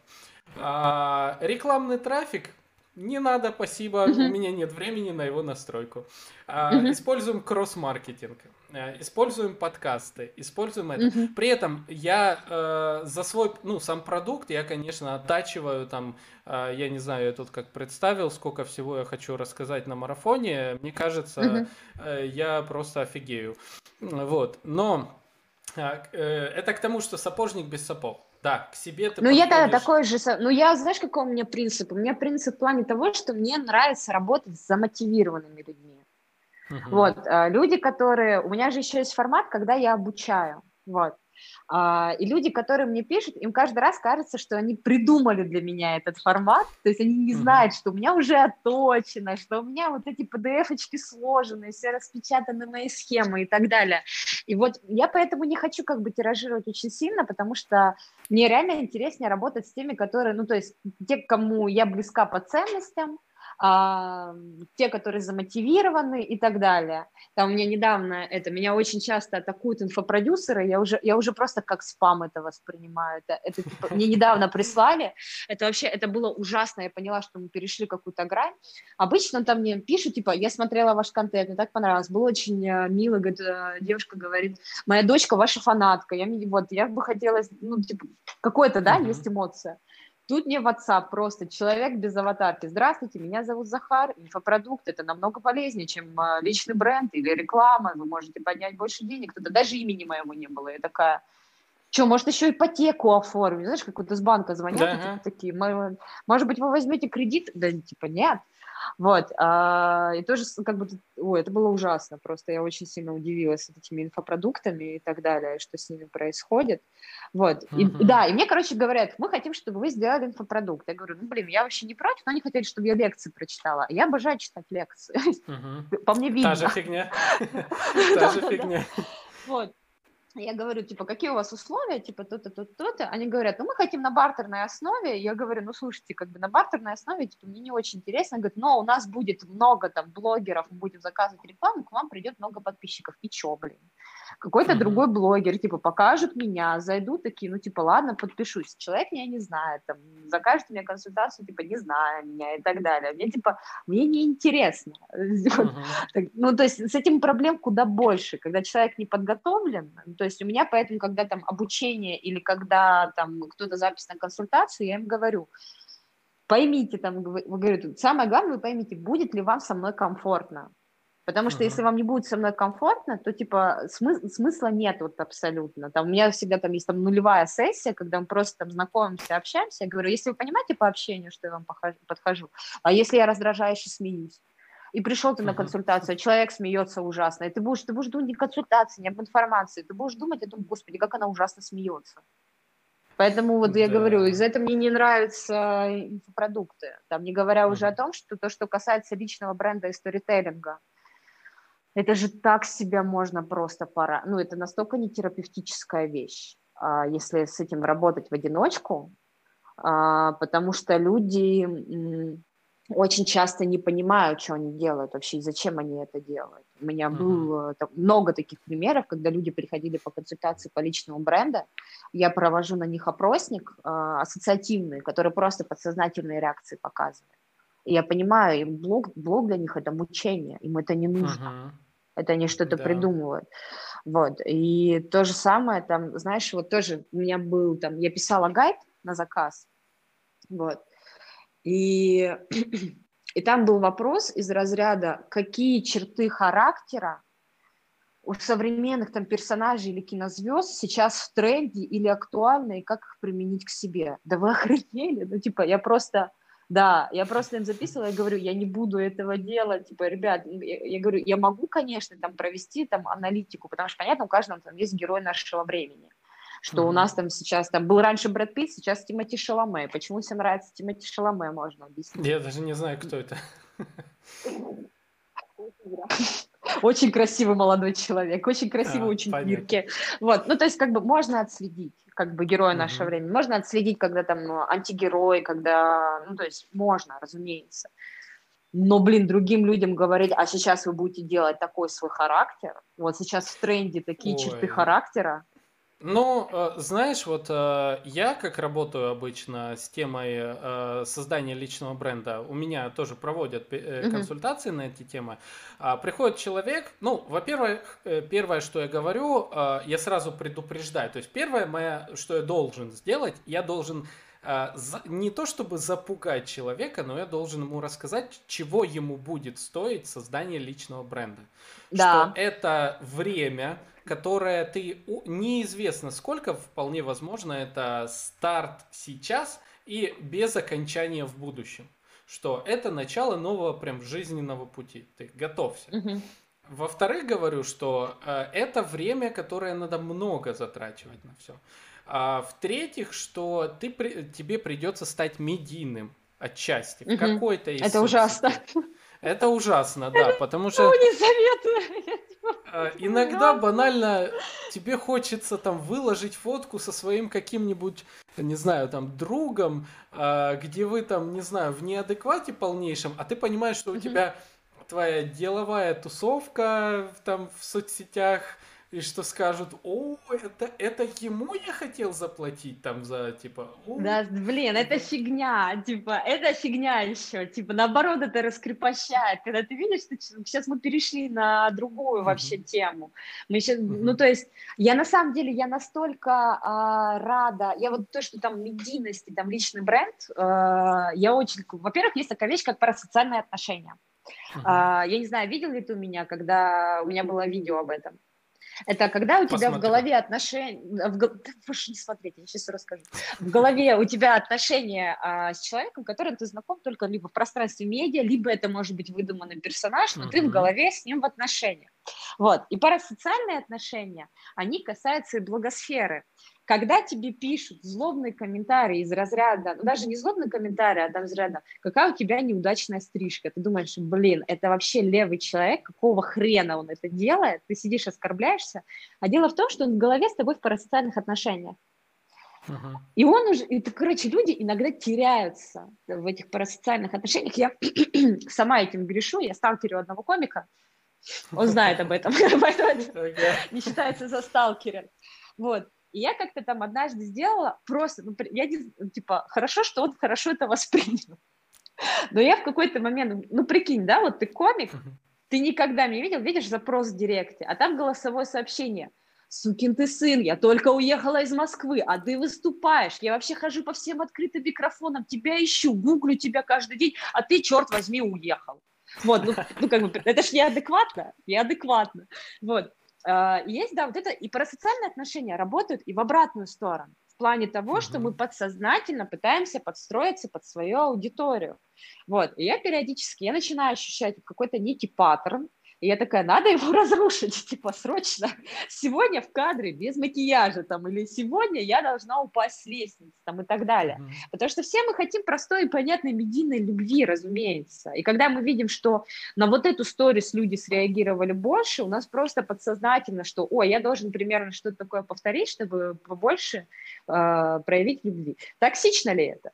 А, рекламный трафик не надо, спасибо, uh-huh. у меня нет времени на его настройку. А, uh-huh. Используем кросс-маркетинг, используем подкасты, используем это. Uh-huh. При этом я э, за свой, ну, сам продукт, я, конечно, оттачиваю там, э, я не знаю, я тут как представил, сколько всего я хочу рассказать на марафоне. Мне кажется, uh-huh. э, я просто офигею. Вот, но э, э, это к тому, что сапожник без сапог. Да, к себе ты Ну, подходишь... я такой же... Ну, я, знаешь, какой у меня принцип? У меня принцип в плане того, что мне нравится работать с замотивированными людьми. Угу. Вот, а, люди, которые... У меня же еще есть формат, когда я обучаю. Вот. А, и люди, которые мне пишут, им каждый раз кажется, что они придумали для меня этот формат, то есть они не знают, что у меня уже отточено, что у меня вот эти PDF-очки сложены, все распечатаны мои схемы и так далее. И вот я поэтому не хочу как бы тиражировать очень сильно, потому что мне реально интереснее работать с теми, которые, ну то есть те, кому я близка по ценностям, а, те, которые замотивированы и так далее. Там у меня недавно это, меня очень часто атакуют инфопродюсеры, я уже, я уже просто как спам это воспринимаю. Это, это типа, мне недавно прислали, это вообще, это было ужасно, я поняла, что мы перешли какую-то грань. Обычно там мне пишут, типа, я смотрела ваш контент, мне так понравилось, было очень э, мило, говорит, э, девушка говорит, моя дочка ваша фанатка, я, вот, я бы хотела, ну, типа, какой-то, да, есть эмоция. Тут мне WhatsApp просто человек без аватарки. Здравствуйте, меня зовут Захар. Инфопродукт это намного полезнее, чем а, личный бренд или реклама. Вы можете поднять больше денег. Тогда даже имени моего не было. Я такая, что, может, еще ипотеку оформить? Знаешь, как вот из банка звонят, да, типа, такие, может быть, вы возьмете кредит? Да, типа, нет. Вот, а, и тоже как бы, ой, это было ужасно, просто я очень сильно удивилась этими инфопродуктами и так далее, что с ними происходит, вот, и, uh-huh. да, и мне, короче, говорят, мы хотим, чтобы вы сделали инфопродукт, я говорю, ну, блин, я вообще не против, но они хотели, чтобы я лекции прочитала, я обожаю читать лекции, по мне видно. Та же фигня, та же фигня. Вот, я говорю, типа, какие у вас условия, типа, то-то, то-то, то-то. Они говорят, ну, мы хотим на бартерной основе. Я говорю, ну, слушайте, как бы на бартерной основе, типа, мне не очень интересно. Говорят, но у нас будет много там блогеров, мы будем заказывать рекламу, к вам придет много подписчиков. И чё, блин? Какой-то mm-hmm. другой блогер, типа, покажут меня, зайдут такие, ну, типа, ладно, подпишусь. Человек меня не знает, там, закажет мне консультацию, типа, не знаю меня и так далее. Мне, типа, мне неинтересно. Mm-hmm. Ну, то есть с этим проблем куда больше, когда человек не подготовлен. То есть у меня поэтому, когда там обучение или когда там кто-то запись на консультацию, я им говорю, поймите, там, говорю, самое главное, вы поймите, будет ли вам со мной комфортно. Потому что uh-huh. если вам не будет со мной комфортно, то типа смы- смысла нет вот абсолютно. Там у меня всегда там есть там нулевая сессия, когда мы просто там знакомимся, общаемся. Я говорю, если вы понимаете по общению, что я вам подхожу, а если я раздражающе смеюсь, и пришел ты на консультацию, человек смеется ужасно, и ты будешь, ты будешь думать не консультации, не об информации, ты будешь думать о том, господи, как она ужасно смеется. Поэтому вот да. я говорю, из-за этого мне не нравятся инфопродукты. Там не говоря уже о том, что то, что касается личного бренда и сторителлинга, Это же так себя можно просто пора. Ну, это настолько не терапевтическая вещь, а, если с этим работать в одиночку, а, потому что люди очень часто не понимают, что они делают вообще и зачем они это делают. У меня mm-hmm. было там, много таких примеров, когда люди приходили по консультации по личному бренду, я провожу на них опросник э, ассоциативный, который просто подсознательные реакции показывает. И я понимаю, им блог, блог для них это мучение, им это не нужно. Uh-huh. Это они что-то да. придумывают. Вот. И то же самое, там, знаешь, вот тоже у меня был там, я писала гайд на заказ, вот, и, и там был вопрос из разряда, какие черты характера у современных там персонажей или кинозвезд сейчас в тренде или актуальны, и как их применить к себе. Да вы охренели? Ну, типа, я просто да, я просто им записывала, я говорю, я не буду этого делать, типа, ребят, я, я говорю, я могу, конечно, там провести там аналитику, потому что, понятно, у каждого там есть герой нашего времени, что mm-hmm. у нас там сейчас, там был раньше Брэд Питт, сейчас Тимати Шаломе, почему всем нравится Тимати Шаломе, можно объяснить. Я даже не знаю, кто это. Очень красивый молодой человек, очень красивый, а, очень Мирке. Вот, ну, то есть, как бы можно отследить как бы героя mm-hmm. нашего времени. Можно отследить, когда там ну, антигерой, когда, ну, то есть можно, разумеется. Но, блин, другим людям говорить, а сейчас вы будете делать такой свой характер, вот сейчас в тренде такие Ой. черты характера, ну, э, знаешь, вот э, я как работаю обычно с темой э, создания личного бренда, у меня тоже проводят консультации на эти темы. А, приходит человек, ну, во-первых, первое, что я говорю, я сразу предупреждаю. То есть первое, мое, что я должен сделать, я должен не то чтобы запугать человека, но я должен ему рассказать, чего ему будет стоить создание личного бренда. Да. Что это время, которое ты неизвестно сколько, вполне возможно, это старт сейчас и без окончания в будущем. Что это начало нового прям жизненного пути. Ты готовься. Угу. Во-вторых, говорю, что э, это время, которое надо много затрачивать на все. А в-третьих, что ты, при, тебе придется стать медийным отчасти, в какой-то из Это ужасно. Это ужасно, да, потому что... Ну, не советую. А, иногда банально тебе хочется там выложить фотку со своим каким-нибудь, не знаю, там другом, а, где вы там, не знаю, в неадеквате полнейшем, а ты понимаешь, что у тебя твоя деловая тусовка там в соцсетях, и что скажут, о, это, это ему я хотел заплатить там за, типа... О, да, блин, это фигня, типа, это фигня еще, типа, наоборот, это раскрепощает, когда ты видишь, что сейчас мы перешли на другую вообще тему, мы сейчас, ну, то есть, я на самом деле, я настолько а, рада, я вот то, что там медийность там личный бренд, а, я очень, во-первых, есть такая вещь, как парасоциальные отношения, uh-huh. а, я не знаю, видел ли ты у меня, когда у меня было видео об этом, это когда у тебя Посмотрю. в голове отношения... В, прошу не смотреть, я сейчас расскажу. В голове у тебя отношения а, с человеком, которым ты знаком только либо в пространстве медиа, либо это может быть выдуманный персонаж, но uh-huh. ты в голове с ним в отношениях. Вот. И парасоциальные отношения, они касаются и благосферы когда тебе пишут злобные комментарии из разряда, ну, даже не злобные комментарии, а там из разряда, какая у тебя неудачная стрижка, ты думаешь, блин, это вообще левый человек, какого хрена он это делает, ты сидишь, оскорбляешься, а дело в том, что он в голове с тобой в парасоциальных отношениях. Uh-huh. И он уже, и, короче, люди иногда теряются в этих парасоциальных отношениях. Я сама этим грешу, я сталкерю одного комика, он знает об этом, поэтому не считается за сталкером. Вот. И я как-то там однажды сделала просто, ну, я не, типа, хорошо, что он хорошо это воспринял. Но я в какой-то момент, ну, прикинь, да, вот ты комик, ты никогда не видел, видишь запрос в директе, а там голосовое сообщение. Сукин ты сын, я только уехала из Москвы, а ты выступаешь. Я вообще хожу по всем открытым микрофонам, тебя ищу, гуглю тебя каждый день, а ты, черт возьми, уехал. Вот, ну, ну как бы, это ж неадекватно, неадекватно. Вот. А, есть, да, вот это и парасоциальные отношения работают и в обратную сторону, в плане того, что мы подсознательно пытаемся подстроиться под свою аудиторию. Вот, и я периодически, я начинаю ощущать какой-то некий паттерн, И я такая, надо его разрушить, типа, срочно. Сегодня в кадре без макияжа, там, или сегодня я должна упасть с лестницы, там, и так далее. Mm-hmm. Потому что все мы хотим простой и понятной медийной любви, разумеется. И когда мы видим, что на вот эту сторис люди среагировали больше, у нас просто подсознательно, что, ой, я должен примерно что-то такое повторить, чтобы побольше э, проявить любви. Токсично ли это?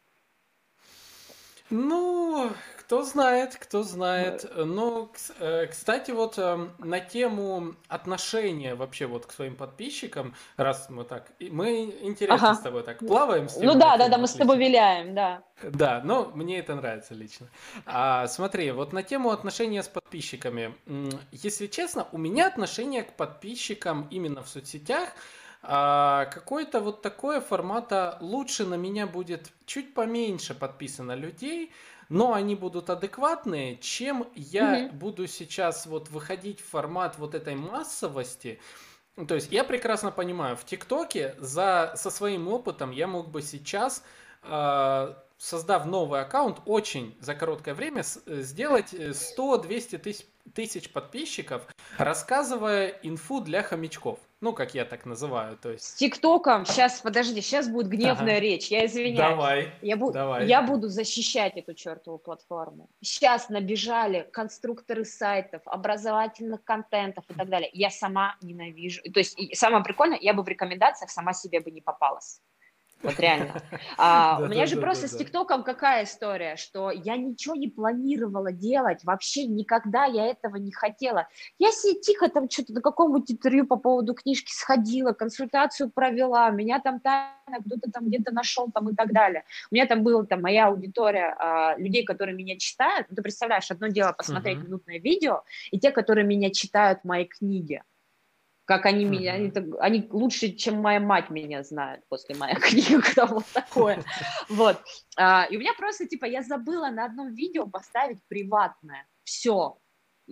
Ну, кто знает, кто знает. Но, э, кстати, вот эм, на тему отношения вообще вот к своим подписчикам, раз мы так, мы интересно ага. с тобой так плаваем. С ну да, да, да, мы с тобой виляем, да. Да, но мне это нравится лично. А, смотри, вот на тему отношения с подписчиками. Если честно, у меня отношение к подписчикам именно в соцсетях а, какое-то вот такое формата лучше на меня будет чуть поменьше подписано людей, но они будут адекватные, чем я угу. буду сейчас вот выходить в формат вот этой массовости. То есть я прекрасно понимаю, в ТикТоке за, со своим опытом я мог бы сейчас, э, создав новый аккаунт, очень за короткое время э, сделать 100-200 тысяч, тысяч подписчиков, рассказывая инфу для хомячков. Ну, как я так называю, то есть. С ТикТоком, сейчас, подожди, сейчас будет гневная ага. речь, я извиняюсь. Давай, я, бу- давай. я буду защищать эту чертову платформу. Сейчас набежали конструкторы сайтов, образовательных контентов и так далее. Я сама ненавижу. То есть, самое прикольное, я бы в рекомендациях сама себе бы не попалась. Вот реально. А, у меня же просто с ТикТоком какая история, что я ничего не планировала делать, вообще никогда я этого не хотела. Я себе тихо там что-то на каком-нибудь интервью по поводу книжки сходила, консультацию провела, меня там тайно кто-то там где-то нашел там и так далее. У меня там была там моя аудитория а, людей, которые меня читают. Ну, ты представляешь, одно дело посмотреть uh-huh. минутное видео, и те, которые меня читают мои книги как они меня, они, они лучше, чем моя мать меня знают после моей книги, когда вот такое. Вот. А, и у меня просто, типа, я забыла на одном видео поставить приватное. Все.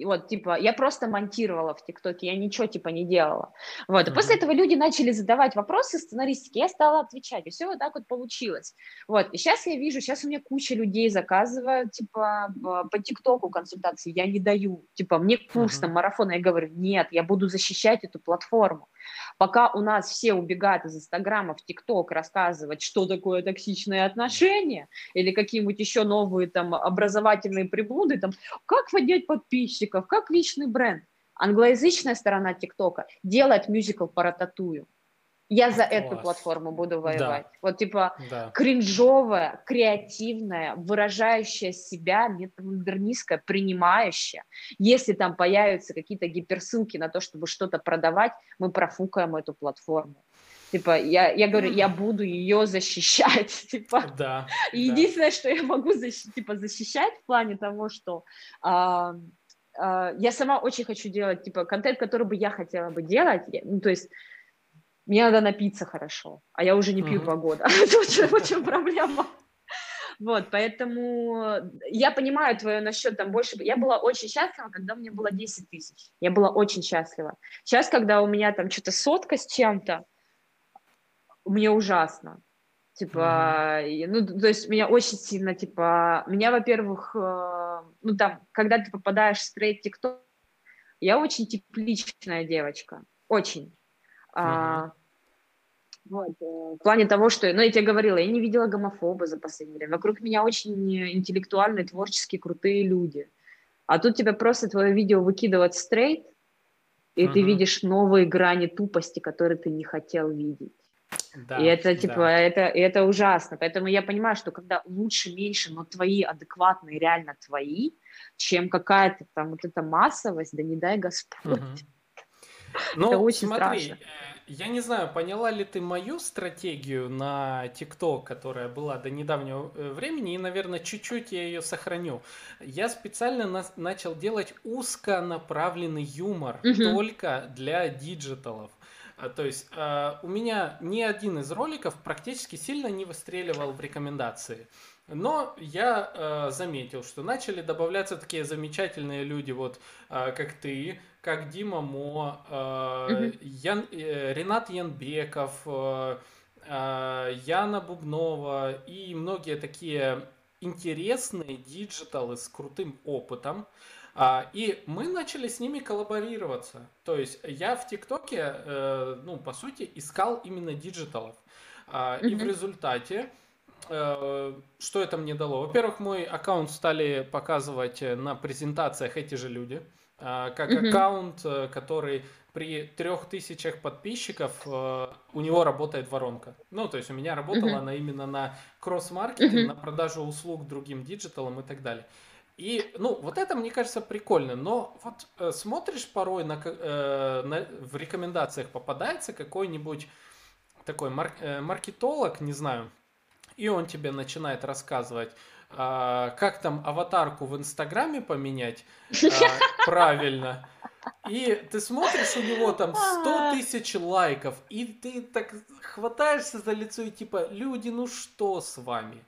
Вот, типа, я просто монтировала в ТикТоке, я ничего, типа, не делала. Вот, и после этого люди начали задавать вопросы сценаристики, я стала отвечать, и все вот так вот получилось. Вот, и сейчас я вижу, сейчас у меня куча людей заказывают, типа, по ТикТоку консультации, я не даю, типа, мне курс там, марафона, я говорю, нет, я буду защищать эту платформу. Пока у нас все убегают из Инстаграма в ТикТок рассказывать, что такое токсичные отношения, или какие-нибудь еще новые там образовательные приблуды, там, как поднять подписчиков, как личный бренд. Англоязычная сторона ТикТока делает мюзикл по рататую. Я за Класс. эту платформу буду воевать. Да. Вот типа да. кринжовая, креативная, выражающая себя, метамодернистская, принимающая. Если там появятся какие-то гиперссылки на то, чтобы что-то продавать, мы профукаем эту платформу. Типа, я, я говорю, я буду ее защищать. Типа. Да. И да. единственное, что я могу защ- типа, защищать в плане того, что а, а, я сама очень хочу делать, типа, контент, который бы я хотела бы делать. Ну, то есть мне надо напиться хорошо, а я уже не пью два года. в чем проблема. Вот, поэтому я понимаю твое насчет там больше. Я была очень счастлива, когда меня было 10 тысяч. Я была очень счастлива. Сейчас, когда у меня там что-то сотка с чем-то, мне ужасно. Типа, mm-hmm. ну, то есть меня очень сильно, типа, меня, во-первых, э, ну, там, когда ты попадаешь в стрейт тикток, я очень тепличная девочка, очень. Mm-hmm. А, вот, э, в плане того, что, ну, я тебе говорила, я не видела гомофоба за последнее время. Вокруг меня очень интеллектуальные, творческие, крутые люди. А тут тебя просто твое видео выкидывают стрейт, и uh-huh. ты видишь новые грани тупости, которые ты не хотел видеть. Да, и это типа да. это это ужасно. Поэтому я понимаю, что когда лучше меньше, но твои адекватные реально твои, чем какая-то там вот эта массовость, да не дай Господь. Угу. Ну, это очень смотри, страшно. Я не знаю, поняла ли ты мою стратегию на ТикТок, которая была до недавнего э, времени, и, наверное, чуть-чуть я ее сохраню. Я специально на- начал делать узконаправленный юмор угу. только для диджиталов. А, то есть э, у меня ни один из роликов практически сильно не выстреливал в рекомендации. Но я э, заметил, что начали добавляться такие замечательные люди, вот э, как ты, как Дима Мо, э, Ян, э, Ренат Янбеков, э, э, Яна Бубнова и многие такие интересные диджиталы с крутым опытом. А, и мы начали с ними коллаборироваться. То есть я в ТикТоке, э, ну, по сути, искал именно диджиталов. А, и в результате что это мне дало? Во-первых, мой аккаунт стали показывать на презентациях эти же люди, а, как аккаунт, э, который при трех тысячах подписчиков у него работает воронка. Ну, то есть у меня работала она именно на кросс-маркетинг, на продажу услуг другим диджиталам и так далее. И, ну, вот это, мне кажется, прикольно. Но вот э, смотришь порой на, э, на, в рекомендациях попадается какой-нибудь такой мар, э, маркетолог, не знаю, и он тебе начинает рассказывать, э, как там аватарку в Инстаграме поменять э, правильно. И ты смотришь, у него там 100 тысяч лайков, и ты так хватаешься за лицо и типа, люди, ну что с вами?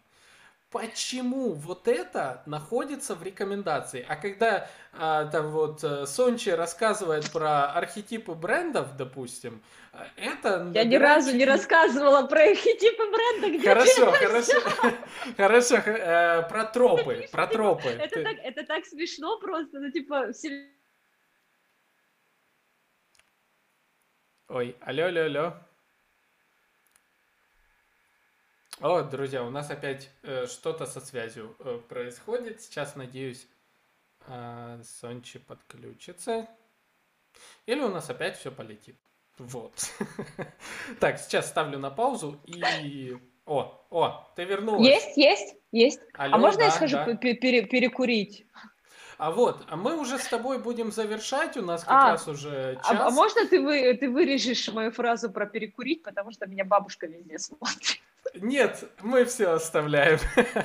Почему вот это находится в рекомендации. А когда а, там вот э, Сончи рассказывает про архетипы брендов, допустим, э, это... Я ни разу не рассказывала про архетипы бренда. Где хорошо, хорошо. Хорошо, э, про тропы, про тропы. Это так, это так смешно просто, ну типа... Ой, алло, алло, алло. О, друзья, у нас опять э, что-то со связью э, происходит. Сейчас, надеюсь, э, Сончи подключится. Или у нас опять все полетит. Вот. Так, сейчас ставлю на паузу и... О, о, ты вернулась. Есть, есть, есть. а можно я схожу перекурить? А вот, а мы уже с тобой будем завершать, у нас как а, раз уже час. А, а можно ты, вы, ты вырежешь мою фразу про перекурить, потому что меня бабушка везде смотрит. Нет, мы все оставляем.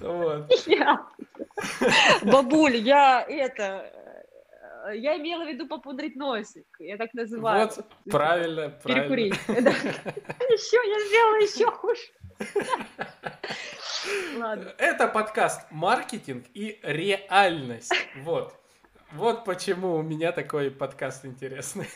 Вот. Я. Бабуль, я это... Я имела в виду попудрить носик. Я так называю. Вот, правильно, Перекурить. Еще, я сделала еще хуже. Ладно. Это подкаст «Маркетинг и реальность». Вот. Вот почему у меня такой подкаст интересный.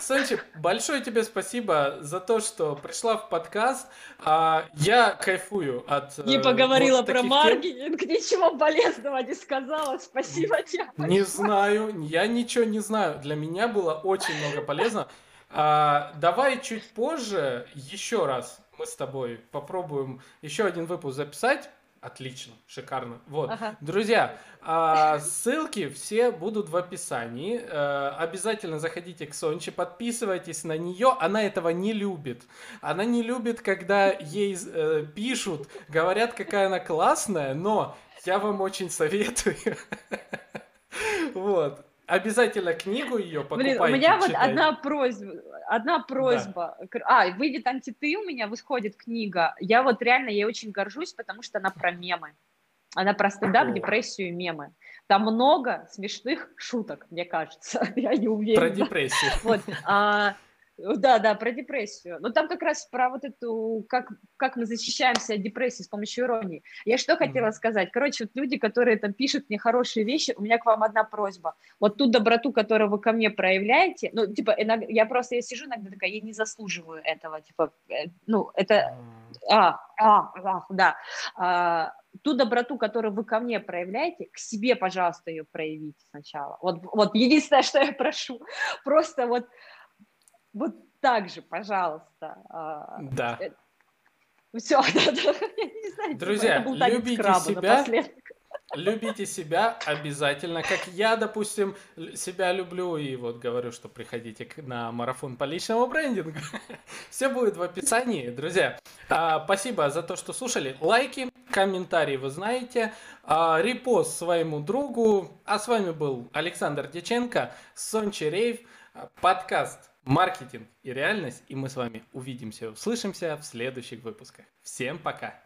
Сончи, большое тебе спасибо за то, что пришла в подкаст. А, я кайфую от... Не э, поговорила вот про маркетинг, тем. ничего полезного не сказала. Спасибо тебе. Не знаю, я ничего не знаю. Для меня было очень много полезного. А, давай чуть позже еще раз мы с тобой попробуем еще один выпуск записать. Отлично, шикарно. Вот, ага. друзья, а, ссылки все будут в описании. А, обязательно заходите к Сонче, подписывайтесь на нее. Она этого не любит. Она не любит, когда ей э, пишут, говорят, какая она классная, но я вам очень советую. Вот. Обязательно книгу ее покупайте. Блин, у меня вот одна просьба, одна просьба. Да. А, выйдет антиты у меня, выходит книга. Я вот реально ей очень горжусь, потому что она про мемы. Она про стендап, депрессию и мемы. Там много смешных шуток, мне кажется. Я не уверена. Про депрессию. Вот. А, да, да, про депрессию. Но там как раз про вот эту, как, как мы защищаемся от депрессии с помощью иронии. Я что хотела сказать? Короче, вот люди, которые там пишут мне хорошие вещи, у меня к вам одна просьба. Вот ту доброту, которую вы ко мне проявляете, ну, типа, иногда, я просто, я сижу иногда такая, я не заслуживаю этого, типа, э, ну, это, а, а, а да, а, ту доброту, которую вы ко мне проявляете, к себе, пожалуйста, ее проявите сначала. Вот, вот единственное, что я прошу, просто вот вот так же, пожалуйста. А, да. Э, Все, да, да. Я не знаю, Друзья, типа, любите себя. Любите себя обязательно, как я, допустим, себя люблю и вот говорю, что приходите на марафон по личному брендингу. Все будет в описании, друзья. А, спасибо за то, что слушали. Лайки, комментарии вы знаете, а, репост своему другу. А с вами был Александр Деченко, Сончи Рейв, подкаст маркетинг и реальность. И мы с вами увидимся, услышимся в следующих выпусках. Всем пока!